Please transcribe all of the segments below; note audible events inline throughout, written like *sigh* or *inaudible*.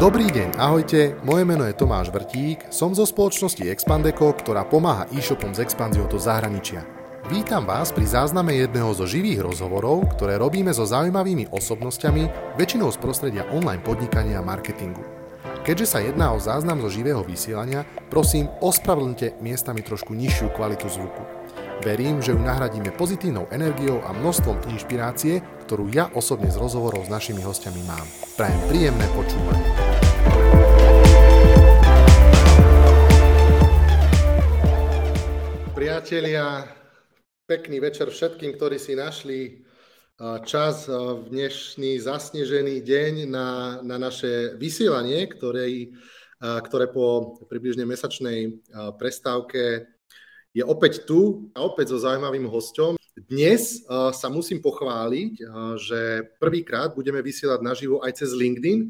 Dobrý deň, ahojte, moje meno je Tomáš Vrtík, som zo spoločnosti Expandeco, ktorá pomáha e-shopom s expanziou do zahraničia. Vítam vás pri zázname jedného zo živých rozhovorov, ktoré robíme so zaujímavými osobnosťami, väčšinou z prostredia online podnikania a marketingu. Keďže sa jedná o záznam zo živého vysielania, prosím, ospravedlňte miestami trošku nižšiu kvalitu zvuku. Verím, že ju nahradíme pozitívnou energiou a množstvom inšpirácie, ktorú ja osobne z rozhovorov s našimi hostiami mám. Prajem príjemné počúvanie. Priatelia, pekný večer všetkým, ktorí si našli čas v dnešný zasnežený deň na, na naše vysielanie, ktoré, ktoré po približne mesačnej prestávke je opäť tu a opäť so zaujímavým hosťom. Dnes sa musím pochváliť, že prvýkrát budeme vysielať naživo aj cez LinkedIn,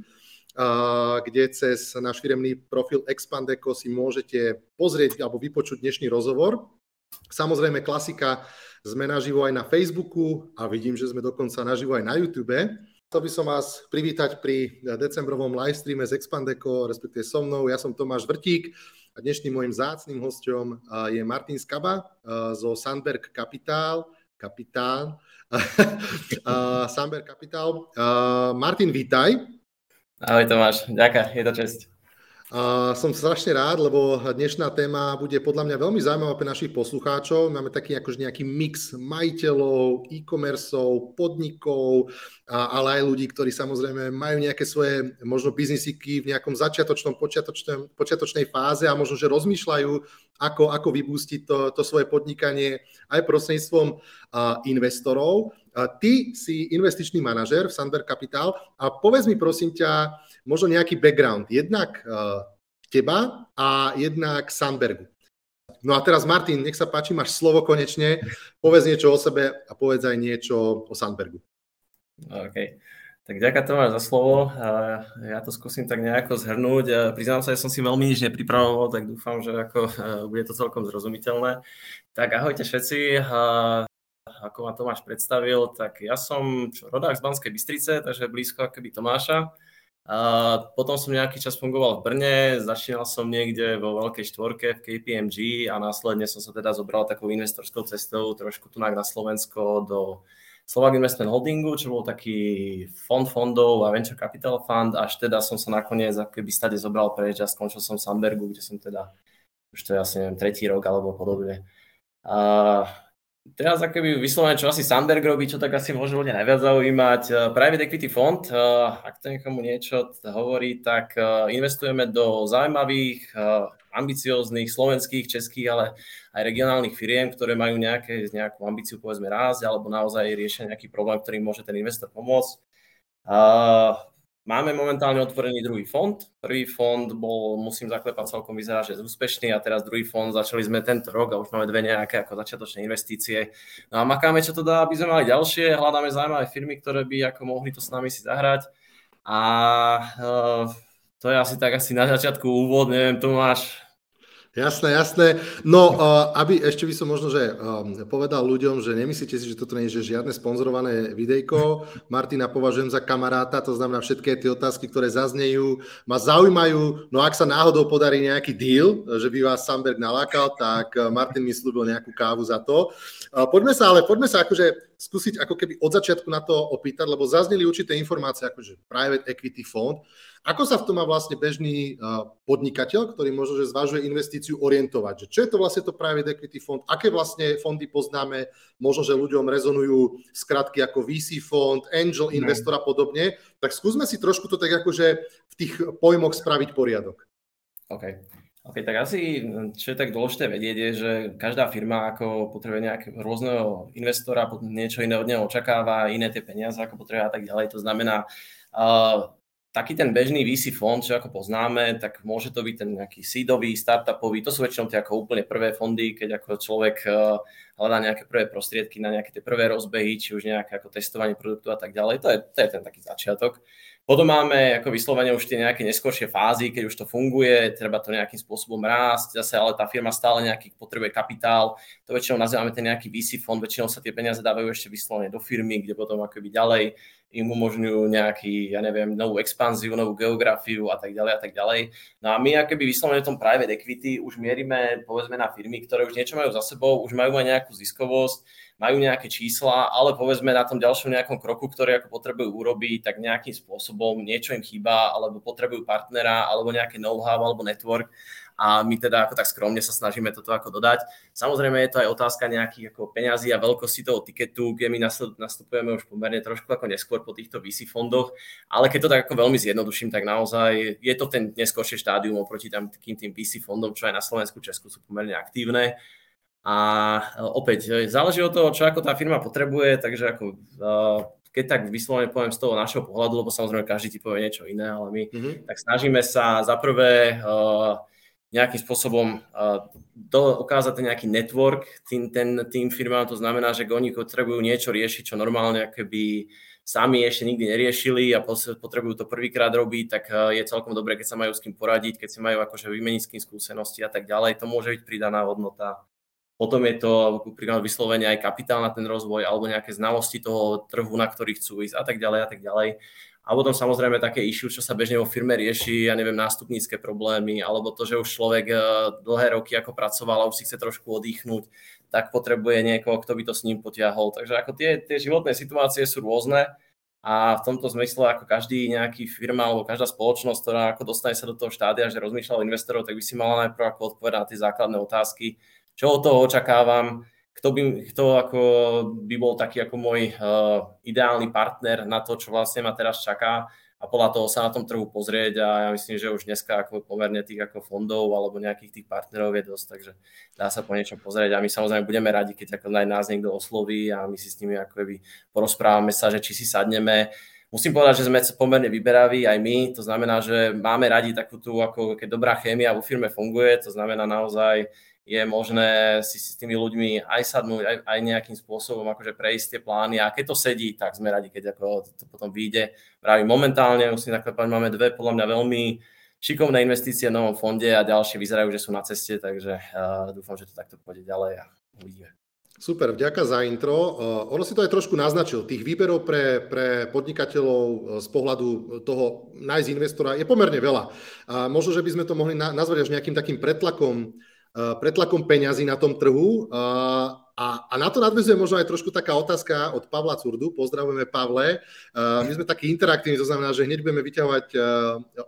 kde cez náš firemný profil Expandeco si môžete pozrieť alebo vypočuť dnešný rozhovor. Samozrejme klasika, sme naživo aj na Facebooku a vidím, že sme dokonca naživo aj na YouTube. Chcel by som vás privítať pri decembrovom livestreame z Expandeco, respektíve so mnou. Ja som Tomáš Vrtík, a dnešným môjim zácným hostom je Martin Skaba zo Sandberg Capital. Kapitál. *laughs* Sandberg Capital. Martin, vítaj. Ahoj Tomáš, ďakujem, je to čest. Uh, som strašne rád, lebo dnešná téma bude podľa mňa veľmi zaujímavá pre našich poslucháčov. Máme taký akože nejaký mix majiteľov, e-commerceov, podnikov, a, ale aj ľudí, ktorí samozrejme majú nejaké svoje možno biznisiky v nejakom začiatočnom, počiatočnej fáze a možno, že rozmýšľajú, ako, ako vybustiť to, to svoje podnikanie aj prostredníctvom investorov. Ty si investičný manažer v Sandberg Capital a povedz mi prosím ťa, možno nejaký background. Jednak uh, teba a jednak Sandbergu. No a teraz Martin, nech sa páči, máš slovo konečne. Povedz niečo o sebe a povedz aj niečo o Sandbergu. OK. Tak ďakujem Tomáš za slovo. Ja to skúsim tak nejako zhrnúť. Priznám sa, že som si veľmi nič nepripravoval, tak dúfam, že ako, bude to celkom zrozumiteľné. Tak ahojte všetci. Ako ma Tomáš predstavil, tak ja som rodák z Banskej Bystrice, takže blízko akoby Tomáša. A potom som nejaký čas fungoval v Brne, začínal som niekde vo veľkej štvorke v KPMG a následne som sa teda zobral takou investorskou cestou trošku tu na Slovensko do Slovak Investment Holdingu, čo bol taký fond fondov a venture capital fund, až teda som sa nakoniec akoby stade zobral preč a skončil som v Sandbergu, kde som teda už to je asi neviem, tretí rok alebo podobne. A Teraz akoby vyslovene, čo asi Sandberg robí, čo tak asi môže ľudia najviac zaujímať. Eh, private Equity Fond, eh, ak to niekomu niečo hovorí, tak eh, investujeme do zaujímavých, ambicióznych slovenských, českých, ale aj regionálnych firiem, ktoré majú nejaké, nejakú ambíciu povedzme rásť alebo naozaj riešia nejaký problém, ktorý môže ten investor pomôcť. Máme momentálne otvorený druhý fond. Prvý fond bol, musím zaklepať, celkom vyzerá, že je úspešný a teraz druhý fond začali sme tento rok a už máme dve nejaké ako začiatočné investície. No a makáme, čo to dá, aby sme mali ďalšie, hľadáme zaujímavé firmy, ktoré by ako mohli to s nami si zahrať. A uh, to je asi tak asi na začiatku úvod, neviem, Tomáš, Jasné, jasné. No, aby ešte by som možno, že povedal ľuďom, že nemyslíte si, že toto nie je žiadne sponzorované videjko. Martina považujem za kamaráta, to znamená všetky tie otázky, ktoré zaznejú, ma zaujímajú. No ak sa náhodou podarí nejaký deal, že by vás Samberg nalákal, tak Martin mi slúbil nejakú kávu za to. Poďme sa, ale poďme sa akože skúsiť ako keby od začiatku na to opýtať, lebo zazneli určité informácie, akože private equity fond. Ako sa v tom má vlastne bežný podnikateľ, ktorý možno, že zvažuje investíciu, orientovať? Že čo je to vlastne to private equity fond? Aké vlastne fondy poznáme? Možno, že ľuďom rezonujú skratky ako VC fond, angel investor a podobne. Tak skúsme si trošku to tak akože v tých pojmoch spraviť poriadok. OK. OK, tak asi, čo je tak dôležité vedieť, je, že každá firma ako potrebuje nejakého rôzneho investora, niečo iné od neho očakáva, iné tie peniaze ako potrebuje a tak ďalej. To znamená, uh, taký ten bežný VC fond, čo ako poznáme, tak môže to byť ten nejaký seedový, startupový, to sú väčšinou tie ako úplne prvé fondy, keď ako človek uh, hľadá nejaké prvé prostriedky na nejaké tie prvé rozbehy, či už nejaké ako testovanie produktu a tak ďalej. To je, to je ten taký začiatok. Potom máme ako vyslovene už tie nejaké neskôršie fázy, keď už to funguje, treba to nejakým spôsobom rásť, zase ale tá firma stále nejaký potrebuje kapitál, to väčšinou nazývame ten nejaký VC fond, väčšinou sa tie peniaze dávajú ešte vyslovene do firmy, kde potom akoby ďalej im umožňujú nejaký, ja neviem, novú expanziu, novú geografiu a tak ďalej a tak ďalej. No a my akoby vyslovene v tom private equity už mierime povedzme na firmy, ktoré už niečo majú za sebou, už majú aj nejakú ziskovosť, majú nejaké čísla, ale povedzme na tom ďalšom nejakom kroku, ktorý ako potrebujú urobiť, tak nejakým spôsobom niečo im chýba, alebo potrebujú partnera, alebo nejaké know-how, alebo network a my teda ako tak skromne sa snažíme toto ako dodať. Samozrejme je to aj otázka nejakých ako peňazí a veľkosti toho tiketu, kde my nastupujeme už pomerne trošku ako neskôr po týchto VC fondoch, ale keď to tak ako veľmi zjednoduším, tak naozaj je to ten neskôršie štádium oproti tam takým tým VC fondom, čo aj na Slovensku, Česku sú pomerne aktívne a e, opäť, e, záleží od toho, čo ako tá firma potrebuje, takže ako, e, keď tak vyslovene poviem z toho našeho pohľadu, lebo samozrejme každý ti povie niečo iné, ale my mm-hmm. tak snažíme sa za prvé nejakým spôsobom do, ten nejaký network tým, ten, tým firmám, to znamená, že oni potrebujú niečo riešiť, čo normálne keby sami ešte nikdy neriešili a potrebujú to prvýkrát robiť, tak je celkom dobré, keď sa majú s kým poradiť, keď si majú akože vymeniť s kým skúsenosti a tak ďalej. To môže byť pridaná hodnota potom je to príklad vyslovene aj kapitál na ten rozvoj alebo nejaké znalosti toho trhu, na ktorý chcú ísť a tak ďalej a tak ďalej. A potom samozrejme také issue, čo sa bežne vo firme rieši, ja neviem, nástupnícke problémy, alebo to, že už človek eh, dlhé roky ako pracoval a už si chce trošku oddychnúť, tak potrebuje niekoho, kto by to s ním potiahol. Takže ako tie, tie životné situácie sú rôzne a v tomto zmysle ako každý nejaký firma alebo každá spoločnosť, ktorá ako dostane sa do toho štádia, že rozmýšľa o investorov, tak by si mala najprv ako odpovedať na tie základné otázky, čo od toho očakávam, kto by, kto ako by bol taký ako môj uh, ideálny partner na to, čo vlastne ma teraz čaká a podľa toho sa na tom trhu pozrieť a ja myslím, že už dneska ako pomerne tých ako fondov alebo nejakých tých partnerov je dosť, takže dá sa po niečo pozrieť a my samozrejme budeme radi, keď ako nás niekto osloví a my si s nimi ako by porozprávame sa, že či si sadneme. Musím povedať, že sme pomerne vyberaví aj my, to znamená, že máme radi takú tú, ako keď dobrá chémia vo firme funguje, to znamená naozaj je možné si s tými ľuďmi aj sadnúť, aj, aj nejakým spôsobom akože prejsť tie plány a keď to sedí, tak sme radi, keď ako to potom vyjde. Práve momentálne, musím povedať, máme dve podľa mňa veľmi šikovné investície v novom fonde a ďalšie vyzerajú, že sú na ceste, takže uh, dúfam, že to takto pôjde ďalej a uvidíme. Super, vďaka za intro. Uh, ono si to aj trošku naznačil. Tých výberov pre, pre podnikateľov uh, z pohľadu toho nájsť investora je pomerne veľa. A možno, že by sme to mohli na, nazvať až nejakým takým pretlakom Eh, pretlakom peňazí na tom trhu. Eh, a, a na to nadvezuje možno aj trošku taká otázka od Pavla Curdu. Pozdravujeme Pavle. Eh, my sme takí interaktívni, to znamená, že hneď budeme vyťahovať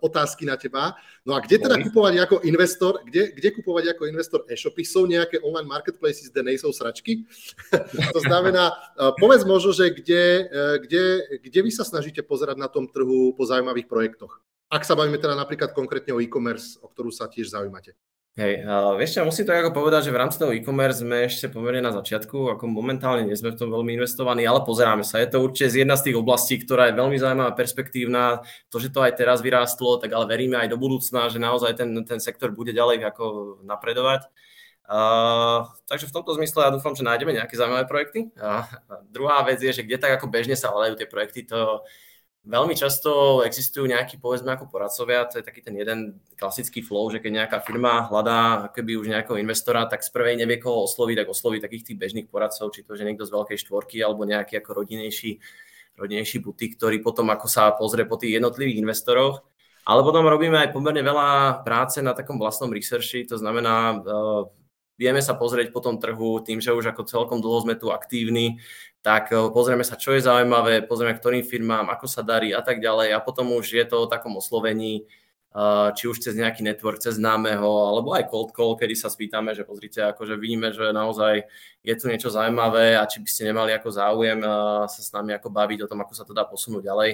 otázky na teba. No a kde teda kupovať ako investor, kde, kde kupovať ako investor e-shopy? Sú nejaké online marketplaces, kde nejsou sračky? *laughs* to znamená, povedz možno, že kde, kde, kde vy sa snažíte pozerať na tom trhu po zaujímavých projektoch? Ak sa bavíme teda napríklad konkrétne o e-commerce, o ktorú sa tiež zaujímate. Hej, uh, vieš čo, musím to ako povedať, že v rámci toho e-commerce sme ešte pomerne na začiatku, ako momentálne nie sme v tom veľmi investovaní, ale pozeráme sa. Je to určite jedna z tých oblastí, ktorá je veľmi zaujímavá, perspektívna. To, že to aj teraz vyrástlo, tak ale veríme aj do budúcna, že naozaj ten, ten sektor bude ďalej ako napredovať. Uh, takže v tomto zmysle ja dúfam, že nájdeme nejaké zaujímavé projekty. Uh, druhá vec je, že kde tak ako bežne sa hľadajú tie projekty, to Veľmi často existujú nejakí, povedzme, ako poradcovia, to je taký ten jeden klasický flow, že keď nejaká firma hľadá keby už nejakého investora, tak z prvej nevie koho osloviť, tak osloví takých tých bežných poradcov, či to, že niekto z veľkej štvorky alebo nejaký ako rodinejší, rodinejší butik, ktorý potom ako sa pozrie po tých jednotlivých investoroch. Ale potom robíme aj pomerne veľa práce na takom vlastnom researchi, to znamená, vieme sa pozrieť po tom trhu tým, že už ako celkom dlho sme tu aktívni, tak eh, pozrieme sa, čo je zaujímavé, pozrieme, ktorým firmám, ako sa darí a tak ďalej. A potom už je to o takom oslovení, eh, či už cez nejaký network, cez známeho, alebo aj cold call, kedy sa spýtame, že pozrite, akože vidíme, že naozaj je tu niečo zaujímavé a či by ste nemali ako záujem eh, sa s nami ako baviť o tom, ako sa to dá posunúť ďalej.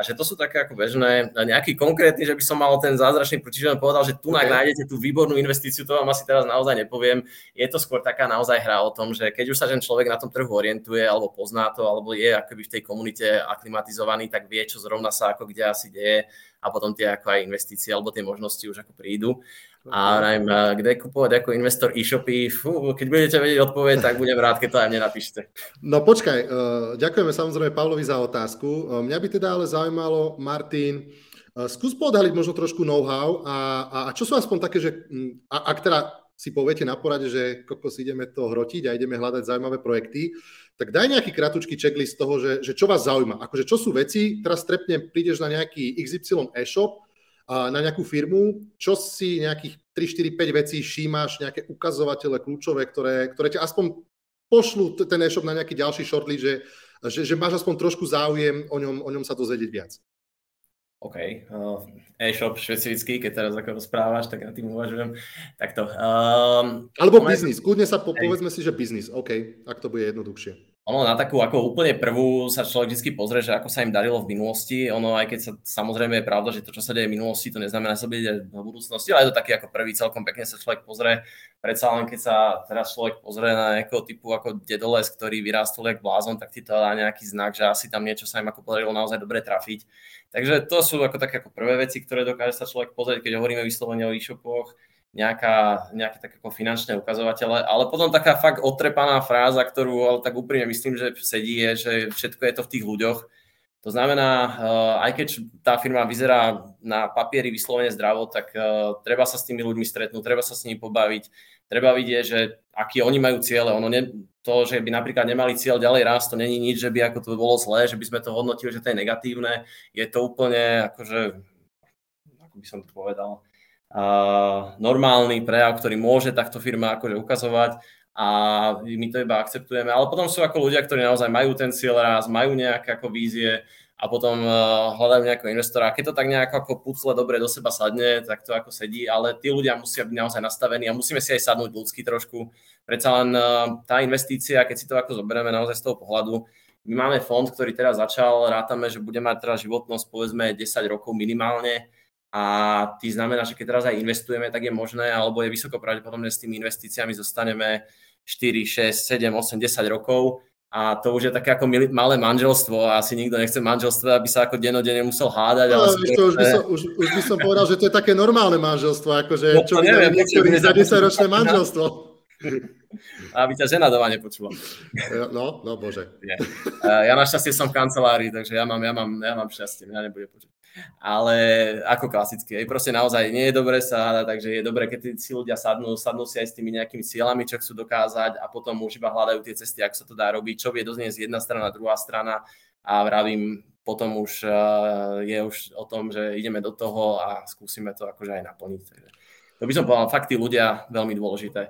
Takže to sú také ako bežné. Nejaký konkrétny, že by som mal ten zázračný protižen povedal, že tu okay. nájdete tú výbornú investíciu, to vám asi teraz naozaj nepoviem. Je to skôr taká naozaj hra o tom, že keď už sa ten človek na tom trhu orientuje, alebo pozná to, alebo je akoby v tej komunite aklimatizovaný, tak vie, čo zrovna sa ako kde asi deje a potom tie ako aj investície alebo tie možnosti už ako prídu. A neviem, kde kupovať ako investor e-shopy, fú, keď budete vedieť odpoveď, tak budem rád, keď to aj mne napíšte. No počkaj, uh, ďakujeme samozrejme Pavlovi za otázku. Uh, mňa by teda ale zaujímalo, Martin, uh, skús podhaliť možno trošku know-how a, a, a čo sú aspoň také, že a, ak teda si poviete na porade, že kokos ideme to hrotiť a ideme hľadať zaujímavé projekty, tak daj nejaký kratučký checklist toho, že, že čo vás zaujíma. Akože čo sú veci, teraz strepne prídeš na nejaký XY e-shop, na nejakú firmu, čo si nejakých 3, 4, 5 vecí všímaš, nejaké ukazovatele kľúčové, ktoré, ktoré ťa aspoň pošlú ten e-shop na nejaký ďalší shortlist, že, že, že máš aspoň trošku záujem o ňom, o ňom sa dozvedieť viac. OK, uh, e-shop špecifický, keď teraz ako rozprávaš, tak na tým uvažujem. Takto. Um, Alebo biznis, kľudne sa po, povedzme si, že biznis, OK, ak to bude jednoduchšie. Ono na takú ako úplne prvú sa človek vždy pozrie, že ako sa im darilo v minulosti. Ono aj keď sa samozrejme je pravda, že to, čo sa deje v minulosti, to neznamená, že sa bude v budúcnosti, ale je to taký ako prvý celkom pekne sa človek pozrie. Predsa len keď sa teraz človek pozrie na nejakého typu ako dedoles, ktorý vyrástol jak blázon, tak ti to dá nejaký znak, že asi tam niečo sa im ako podarilo naozaj dobre trafiť. Takže to sú ako také ako prvé veci, ktoré dokáže sa človek pozrieť, keď hovoríme vyslovene o e-shopoch nejaká, nejaké také ako finančné ukazovatele, ale potom taká fakt otrepaná fráza, ktorú ale tak úprimne myslím, že sedí, je, že všetko je to v tých ľuďoch. To znamená, eh, aj keď tá firma vyzerá na papieri vyslovene zdravo, tak eh, treba sa s tými ľuďmi stretnúť, treba sa s nimi pobaviť, treba vidieť, že aký oni majú ciele. Ono ne, to, že by napríklad nemali cieľ ďalej rast, to není nič, že by ako to bolo zlé, že by sme to hodnotili, že to je negatívne. Je to úplne akože, ako by som to povedal, normálny prejav, ktorý môže takto firma akože ukazovať a my to iba akceptujeme. Ale potom sú ako ľudia, ktorí naozaj majú ten cieľ raz, majú nejaké ako vízie a potom uh, hľadajú nejakého investora. A keď to tak nejako ako pucle dobre do seba sadne, tak to ako sedí, ale tí ľudia musia byť naozaj nastavení a musíme si aj sadnúť ľudsky trošku. Predsa len uh, tá investícia, keď si to ako zoberieme naozaj z toho pohľadu, my máme fond, ktorý teraz začal, rátame, že bude mať teraz životnosť povedzme 10 rokov minimálne, a tý znamená, že keď teraz aj investujeme, tak je možné, alebo je vysoko pravdepodobné, s tými investíciami zostaneme 4, 6, 7, 8, 10 rokov a to už je také ako malé manželstvo a asi nikto nechce manželstvo, aby sa ako denodene musel hádať. No, ale to, už, by som, už, už by som povedal, že to je také normálne manželstvo, akože no, čo neviem, niektorí za 10 ročné manželstvo. *laughs* Aby ťa žena doma nepočula. No, no bože. Nie. Ja našťastie som v kancelárii, takže ja mám, ja mám, ja mám šťastie, mňa nebude počuť ale ako klasicky. Aj proste naozaj nie je dobre sa hádať, takže je dobre, keď si ľudia sadnú, sadnú si aj s tými nejakými cieľami, čo chcú dokázať a potom už iba hľadajú tie cesty, ako sa to dá robiť, čo vie dozniesť jedna strana, druhá strana a vravím, potom už je už o tom, že ideme do toho a skúsime to akože aj naplniť. To by som povedal, fakt ľudia veľmi dôležité.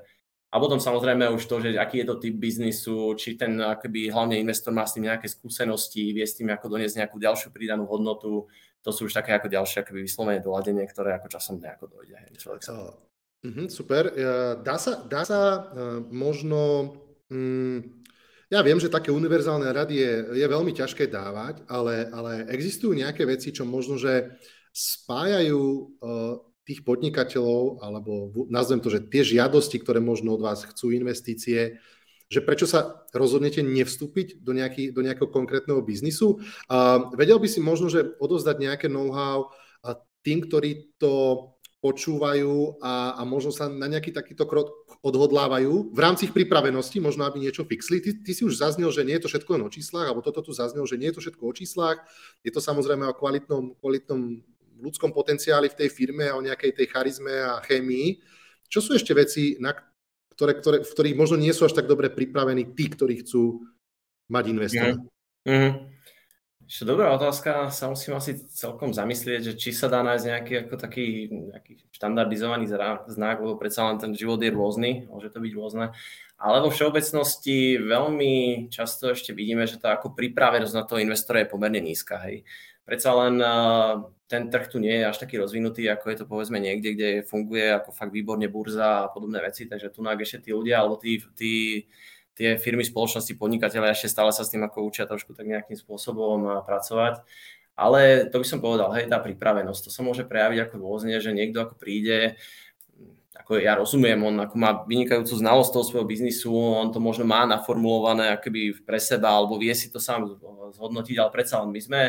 A potom samozrejme už to, že aký je to typ biznisu, či ten akoby, hlavne investor má s tým nejaké skúsenosti, vie s tým ako doniesť nejakú ďalšiu pridanú hodnotu, to sú už také ako ďalšie akoby vyslovene doladenie, ktoré ako časom nejako dojde. Hej, človek sa... Uh, super. Dá sa, dá sa uh, možno... Um, ja viem, že také univerzálne rady je, je veľmi ťažké dávať, ale, ale existujú nejaké veci, čo možno, že spájajú uh, tých podnikateľov, alebo nazvem to, že tie žiadosti, ktoré možno od vás chcú investície, že prečo sa rozhodnete nevstúpiť do, nejaký, do nejakého konkrétneho biznisu. A vedel by si možno, že odovzdať nejaké know-how tým, ktorí to počúvajú a, a možno sa na nejaký takýto krok odhodlávajú v rámci ich pripravenosti, možno aby niečo fixli. Ty, ty si už zaznel, že nie je to všetko len o číslach, alebo toto tu zaznel, že nie je to všetko o číslach, je to samozrejme o kvalitnom, kvalitnom ľudskom potenciáli v tej firme, o nejakej tej charizme a chémii. Čo sú ešte veci, na, ktoré, ktoré, v ktorých možno nie sú až tak dobre pripravení tí, ktorí chcú mať investora. Mm. Mm. Ešte dobrá otázka, sa musím asi celkom zamyslieť, že či sa dá nájsť nejaký ako taký nejaký štandardizovaný znak, lebo predsa len ten život je rôzny, môže to byť rôzne. Ale vo všeobecnosti veľmi často ešte vidíme, že tá ako pripravenosť na toho investora je pomerne nízka. Hej predsa len ten trh tu nie je až taký rozvinutý, ako je to povedzme niekde, kde funguje ako fakt výborne burza a podobné veci, takže tu ešte tí ľudia alebo tí, tí, tie firmy, spoločnosti, podnikateľe ešte stále sa s tým ako učia trošku tak nejakým spôsobom pracovať. Ale to by som povedal, hej, tá pripravenosť, to sa môže prejaviť ako rôzne, že niekto ako príde, ako ja rozumiem, on ako má vynikajúcu znalosť toho svojho biznisu, on to možno má naformulované akoby pre seba, alebo vie si to sám zhodnotiť, ale predsa len my sme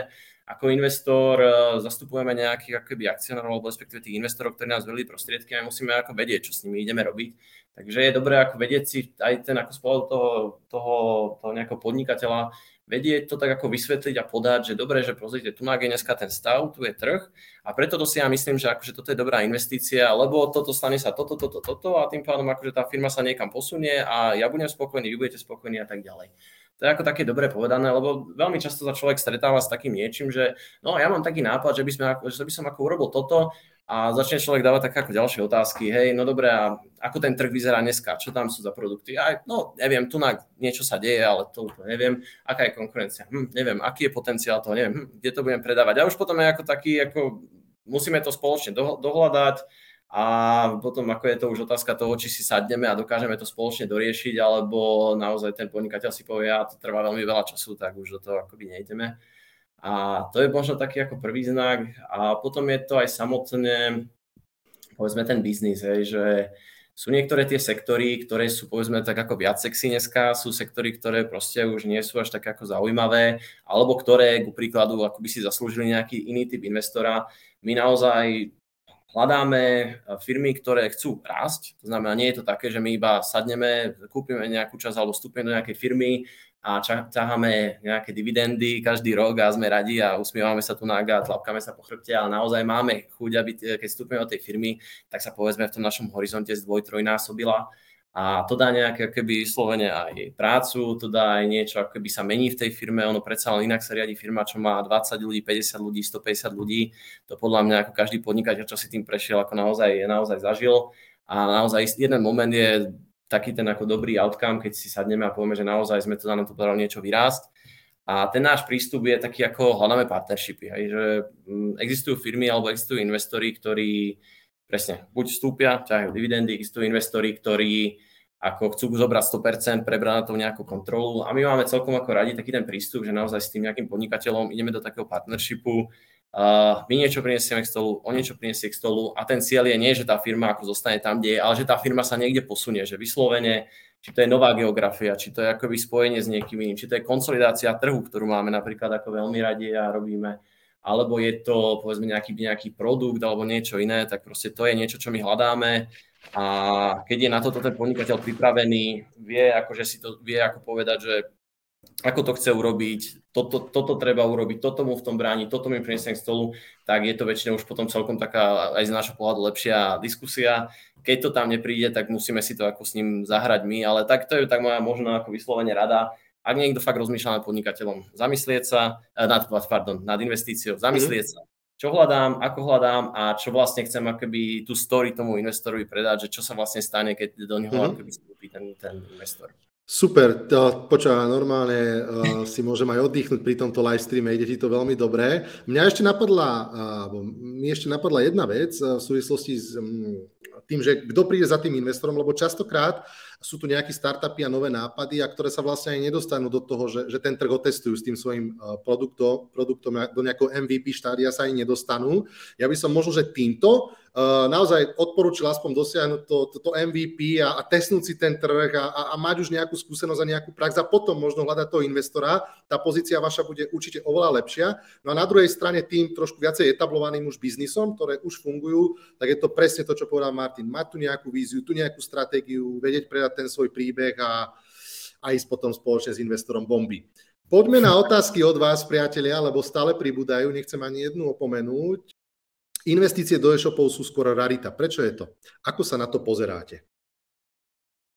ako investor e, zastupujeme nejakých akoby akcionárov alebo respektíve tých investorov, ktorí nás veľmi prostriedky a musíme ako vedieť, čo s nimi ideme robiť. Takže je dobré ako vedieť si aj ten ako spolu toho, toho, toho nejakého podnikateľa, vedieť to tak ako vysvetliť a podať, že dobre, že pozrite, tu má dneska ten stav, tu je trh a preto to si ja myslím, že akože toto je dobrá investícia, lebo toto stane sa toto, toto, toto a tým pádom akože tá firma sa niekam posunie a ja budem spokojný, vy budete spokojní a tak ďalej. To je ako také dobre povedané, lebo veľmi často sa človek stretáva s takým niečím, že no ja mám taký nápad, že by, sme, že by som ako urobil toto a začne človek dávať také ako ďalšie otázky, hej, no dobré, a ako ten trh vyzerá dneska, čo tam sú za produkty, aj, no neviem, tu na niečo sa deje, ale to neviem, aká je konkurencia, hm, neviem, aký je potenciál toho, neviem, hm, kde to budem predávať. A už potom je ako taký, ako musíme to spoločne dohľadať, a potom ako je to už otázka toho, či si sadneme a dokážeme to spoločne doriešiť, alebo naozaj ten podnikateľ si povie, a to trvá veľmi veľa času, tak už do toho akoby nejdeme. A to je možno taký ako prvý znak. A potom je to aj samotné, povedzme, ten biznis, hej, že sú niektoré tie sektory, ktoré sú povedzme tak ako viac sexy dneska, sú sektory, ktoré proste už nie sú až tak ako zaujímavé, alebo ktoré, ku príkladu, ako by si zaslúžili nejaký iný typ investora. My naozaj hľadáme eh, firmy, ktoré chcú rásť. To znamená, nie je to také, že my iba sadneme, kúpime nejakú časť alebo vstúpime do nejakej firmy a ťaháme nejaké dividendy každý rok a sme radi a usmievame sa tu na a tlapkáme sa po chrbte, ale naozaj máme chuť, aby keď vstúpime do tej firmy, tak sa povedzme v tom našom horizonte zdvoj, trojnásobila a to dá nejaké keby slovene aj prácu, to dá aj niečo, ako keby sa mení v tej firme, ono predsa len inak sa riadi firma, čo má 20 ľudí, 50 ľudí, 150 ľudí, to podľa mňa ako každý podnikateľ, čo si tým prešiel, ako naozaj, naozaj zažil. A naozaj jeden moment je taký ten ako dobrý outcome, keď si sadneme a povieme, že naozaj sme to nám to podarilo niečo vyrásť. A ten náš prístup je taký, ako hľadáme partnershipy, hej, že mm, existujú firmy alebo existujú investori, ktorí presne, buď vstúpia, ťahajú dividendy, existujú investori, ktorí ako chcú zobrať 100%, prebrať na to nejakú kontrolu. A my máme celkom ako radi taký ten prístup, že naozaj s tým nejakým podnikateľom ideme do takého partnershipu, uh, my niečo prinesieme k stolu, on niečo prinesie k stolu a ten cieľ je nie, že tá firma ako zostane tam, kde je, ale že tá firma sa niekde posunie, že vyslovene, či to je nová geografia, či to je akoby spojenie s niekým iným, či to je konsolidácia trhu, ktorú máme napríklad ako veľmi radi a robíme, alebo je to povedzme nejaký, nejaký produkt alebo niečo iné, tak proste to je niečo, čo my hľadáme a keď je na toto ten podnikateľ pripravený, vie, akože si to, vie ako povedať, že ako to chce urobiť, toto, toto treba urobiť, toto mu v tom bráni, toto mi priniesie k stolu, tak je to väčšinou už potom celkom taká aj z nášho pohľadu lepšia diskusia. Keď to tam nepríde, tak musíme si to ako s ním zahrať my, ale tak to je tak moja možno ako vyslovene rada, ak niekto fakt rozmýšľa nad podnikateľom, zamyslieť sa, eh, nad, pardon, nad investíciou, zamyslieť mm. sa, čo hľadám, ako hľadám a čo vlastne chcem akoby tú story tomu investorovi predať, že čo sa vlastne stane, keď do neho mm. akoby vstúpi ten, ten investor. Super, to, počúva, normálne uh, si môžem aj oddychnúť pri tomto live streame, ide ti to veľmi dobre. Mňa ešte napadla, uh, mi ešte napadla jedna vec uh, v súvislosti s um, tým, že kto príde za tým investorom, lebo častokrát sú tu nejaké startupy a nové nápady, a ktoré sa vlastne aj nedostanú do toho, že, že ten trh otestujú s tým svojim uh, produktom, produktom do nejakého MVP štádia sa aj nedostanú. Ja by som možno, že týmto uh, naozaj odporúčil aspoň dosiahnuť to, to, to MVP a, a testnúť si ten trh a, a, a mať už nejakú skúsenosť a nejakú prax a potom možno hľadať toho investora. Tá pozícia vaša bude určite oveľa lepšia. No a na druhej strane tým trošku viacej etablovaným už biznisom, ktoré už fungujú, tak je to presne to, čo povedal Martin. Mať tu nejakú víziu, tu nejakú stratégiu, vedieť predať ten svoj príbeh a, a ísť potom spoločne s investorom bomby. Poďme na otázky od vás, priatelia, lebo stále pribúdajú, nechcem ani jednu opomenúť. Investície do e-shopov sú skoro rarita. Prečo je to? Ako sa na to pozeráte?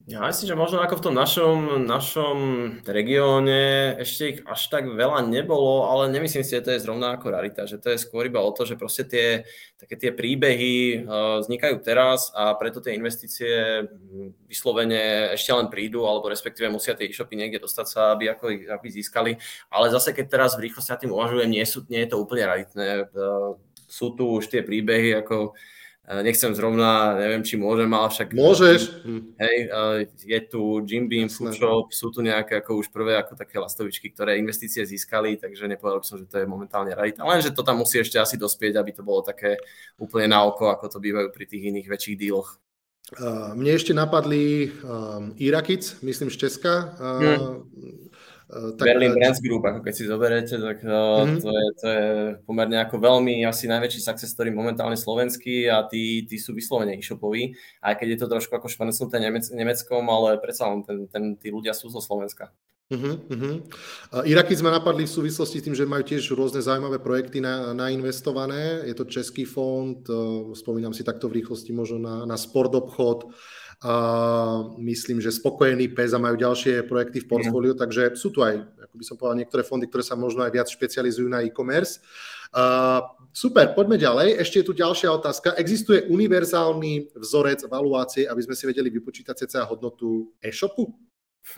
Ja myslím, že možno ako v tom našom, našom regióne ešte ich až tak veľa nebolo, ale nemyslím si, že to je zrovna ako rarita, že to je skôr iba o to, že proste tie, také tie príbehy uh, vznikajú teraz a preto tie investície hm, vyslovene ešte len prídu, alebo respektíve musia tie e-shopy niekde dostať sa, aby, ako ich, aby získali. Ale zase, keď teraz v rýchlosti na tým uvažujem, nie, sú, nie je to úplne raritné. Uh, sú tu už tie príbehy, ako Nechcem zrovna, neviem, či môžem, ale však... Môžeš. Hej, je tu Jim Beam, Food Shop, sú tu nejaké ako už prvé ako také lastovičky, ktoré investície získali, takže nepovedal by som, že to je momentálne realita. Lenže to tam musí ešte asi dospieť, aby to bolo také úplne na oko, ako to bývajú pri tých iných väčších díloch. mne ešte napadli um, Irakic, myslím z Česka. Uh, hmm. Uh, tak, Berlin Brands Group, ako keď si zoberete, tak uh, mm-hmm. to, je, to je pomerne ako veľmi asi najväčší success story momentálne slovenský a tí, tí sú vyslovene e-shopoví, aj keď je to trošku ako španesnuté Nemec, Nemeckom, ale predsa len ten, ten, tí ľudia sú zo Slovenska. Uh-huh, uh-huh. Iraky sme napadli v súvislosti s tým, že majú tiež rôzne zaujímavé projekty na, nainvestované. Je to český fond, spomínam si takto v rýchlosti možno na, na sport obchod, Uh, myslím, že spokojení PES a majú ďalšie projekty v portfóliu, mm. takže sú tu aj, ako by som povedal, niektoré fondy, ktoré sa možno aj viac špecializujú na e-commerce. Uh, super, poďme ďalej. Ešte je tu ďalšia otázka. Existuje univerzálny vzorec valuácie, aby sme si vedeli vypočítať cca hodnotu e-shopu?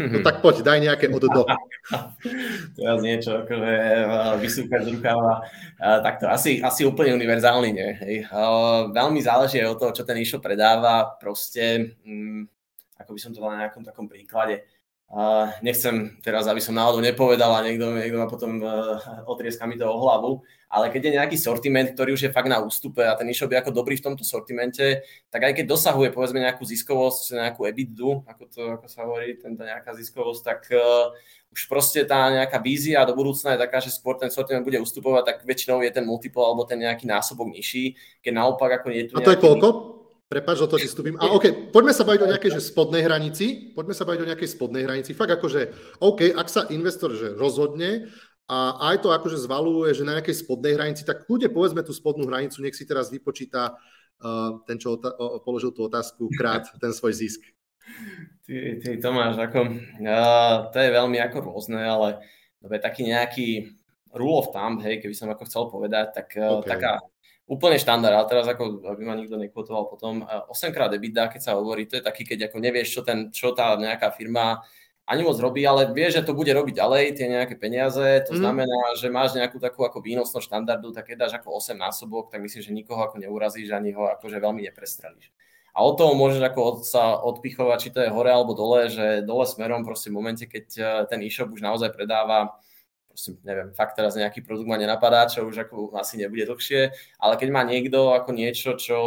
No tak poď, daj nejaké od do. *laughs* Teraz niečo, akože eh, vysúkať z rukava. Eh, tak to asi, asi úplne univerzálny nie. Hej. Eh, veľmi záleží od toho, čo ten e predáva. Proste, hm, ako by som to dal na nejakom takom príklade. Uh, nechcem teraz, aby som náhodou nepovedal a niekto, niekto ma potom uh, *laughs* otrieska mi to o hlavu, ale keď je nejaký sortiment, ktorý už je fakt na ústupe a ten e-shop je ako dobrý v tomto sortimente, tak aj keď dosahuje povedzme nejakú ziskovosť, nejakú EBITDA, ako to ako sa hovorí, tento nejaká ziskovosť, tak uh, už proste tá nejaká vízia do budúcna je taká, že skôr ten sortiment bude ustupovať, tak väčšinou je ten multiple alebo ten nejaký násobok nižší, keď naopak ako je tu A to je koľko? Prepač, o to ti vstúpim. A OK, poďme sa baviť o nejakej že spodnej hranici. Poďme sa baviť o nejakej spodnej hranici. Fakt akože, OK, ak sa investor že rozhodne a aj to akože zvaluje, že na nejakej spodnej hranici, tak kľudne povedzme tú spodnú hranicu, nech si teraz vypočíta uh, ten, čo ota- o, položil tú otázku, krát ten svoj zisk. Ty, ty Tomáš, ako, uh, to je veľmi ako rôzne, ale dobre, taký nejaký rule of thumb, hej, keby som ako chcel povedať, tak uh, okay. taká úplne štandard, ale teraz ako, aby ma nikto nekvotoval potom, 8 krát EBITDA, keď sa hovorí, to je taký, keď ako nevieš, čo, ten, čo tá nejaká firma ani moc robí, ale vie, že to bude robiť ďalej, tie nejaké peniaze, to mm. znamená, že máš nejakú takú ako výnosnosť štandardu, tak keď dáš ako 8 násobok, tak myslím, že nikoho ako neurazíš, ani ho akože veľmi neprestrelíš. A od toho môžeš ako od, sa odpichovať, či to je hore alebo dole, že dole smerom proste v momente, keď eh, ten e-shop už naozaj predáva proste, neviem, fakt teraz nejaký produkt ma nenapadá, čo už ako asi nebude dlhšie, ale keď má niekto ako niečo, čo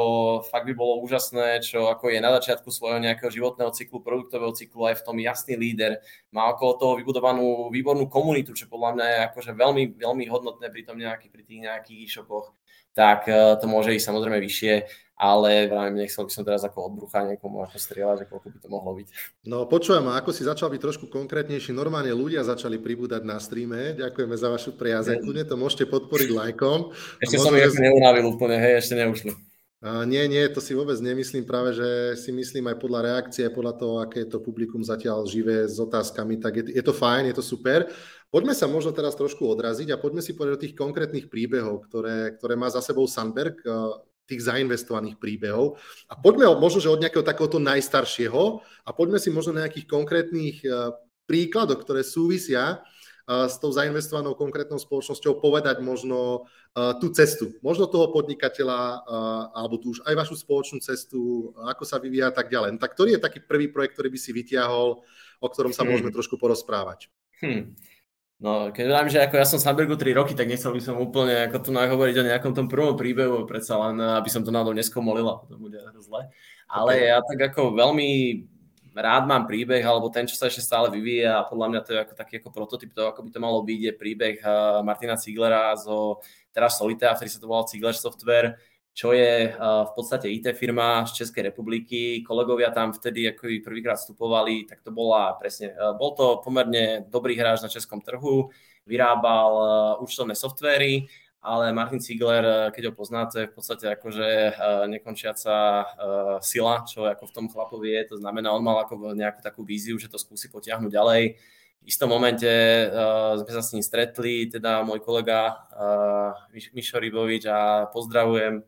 fakt by bolo úžasné, čo ako je na začiatku svojho nejakého životného cyklu, produktového cyklu, aj v tom jasný líder, má okolo toho vybudovanú výbornú komunitu, čo podľa mňa je akože veľmi, veľmi hodnotné pri tom nejaký, pri tých nejakých e-shopoch, tak eh, to môže ísť samozrejme vyššie ale vravím, nechcel by som teraz ako odbrucha niekomu ako strieľať, že koľko by to mohlo byť. No počujem, ako si začal byť trošku konkrétnejší, normálne ľudia začali pribúdať na streame, ďakujeme za vašu priazeň, kľudne to môžete podporiť lajkom. Ešte som ich že... neunavil úplne, hej, ešte neušli. A nie, nie, to si vôbec nemyslím, práve že si myslím aj podľa reakcie, podľa toho, aké je to publikum zatiaľ živé s otázkami, tak je, je to fajn, je to super. Poďme sa možno teraz trošku odraziť a poďme si povedať o tých konkrétnych príbehov, ktoré, ktoré má za sebou Sandberg tých zainvestovaných príbehov. A poďme možno, že od nejakého takéhoto najstaršieho a poďme si možno na nejakých konkrétnych e, príkladoch, ktoré súvisia e, s tou zainvestovanou konkrétnou spoločnosťou povedať možno e, tú cestu, možno toho podnikateľa, alebo tu už aj vašu spoločnú cestu, ako sa vyvíja a tak ďalej. No tak ktorý je taký prvý projekt, ktorý by si vytiahol, o ktorom sa hmm. môžeme trošku porozprávať? Hmm. No, keď viem, že ako ja som v Sandbergu 3 roky, tak nechcel by som úplne ako tu hovoriť o nejakom tom prvom príbehu, predsa len, aby som to náhodou neskomolil a to bude zle. Ale okay. ja tak ako veľmi rád mám príbeh, alebo ten, čo sa ešte stále vyvíja a podľa mňa to je ako taký ako prototyp toho, ako by to malo byť, je príbeh eh, Martina Ziglera zo teraz Solitea, ktorý sa to volal Ziegler Software, čo je v podstate IT firma z Českej republiky. Kolegovia tam vtedy, ako prvýkrát vstupovali, tak to bola presne, bol to pomerne dobrý hráč na českom trhu, vyrábal účtovné softvery, ale Martin Ziegler, keď ho poznáte, v podstate akože nekončiaca sila, čo ako v tom chlapovi je, to znamená, on mal ako nejakú takú víziu, že to skúsi potiahnuť ďalej. V istom momente uh, sme sa s ním stretli, teda môj kolega uh, Mišo Rybovič a pozdravujem,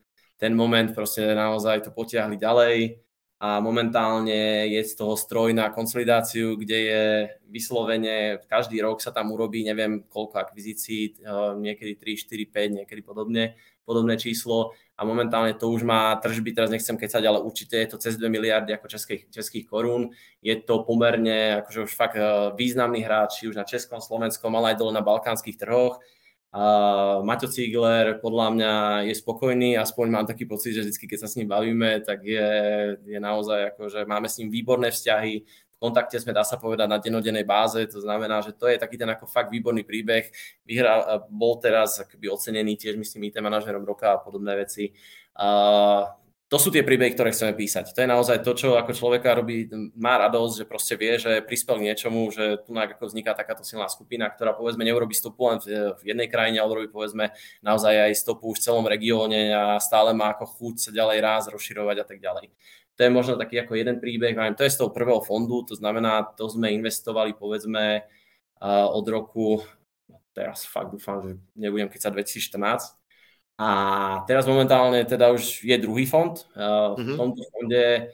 ten moment proste naozaj to potiahli ďalej a momentálne je z toho stroj na konsolidáciu, kde je vyslovene, každý rok sa tam urobí neviem koľko akvizícií, eh, niekedy 3, 4, 5, niekedy podobne, podobné číslo a momentálne to už má tržby, teraz nechcem kecať, ale určite je to cez 2 miliardy ako českých, českých korún. Je to pomerne akože už fakt eh, významný hráč, či už na českom, slovenskom, ale aj dole na balkánskych trhoch Uh, Maťo Cigler podľa mňa je spokojný, aspoň mám taký pocit, že vždy, keď sa s ním bavíme, tak je, je naozaj ako, že máme s ním výborné vzťahy, v kontakte sme, dá sa povedať, na denodennej báze, to znamená, že to je taký ten ako fakt výborný príbeh. Vyhral, bol teraz akoby ocenený tiež, myslím, IT manažerom roka a podobné veci. Uh, to sú tie príbehy, ktoré chceme písať. To je naozaj to, čo ako človeka robí, má radosť, že proste vie, že prispel k niečomu, že tu ako vzniká takáto silná skupina, ktorá povedzme neurobí stopu len v jednej krajine, ale urobí povedzme naozaj aj stopu v celom regióne a stále má ako chuť sa ďalej raz rozširovať a tak ďalej. To je možno taký ako jeden príbeh, to je z toho prvého fondu, to znamená, to sme investovali povedzme od roku, teraz fakt dúfam, že nebudem keď sa 2014, a teraz momentálne teda už je druhý fond. V tomto fonde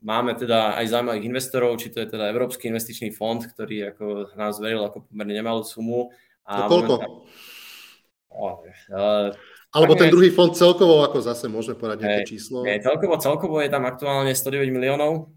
máme teda aj zaujímavých investorov, či to je teda Európsky investičný fond, ktorý ako nás veril ako pomerne nemalú sumu. A to koľko? Momentálne... Alebo ten druhý fond celkovo, ako zase môžeme povedať nejaké číslo? Nie, celkovo, celkovo je tam aktuálne 109 miliónov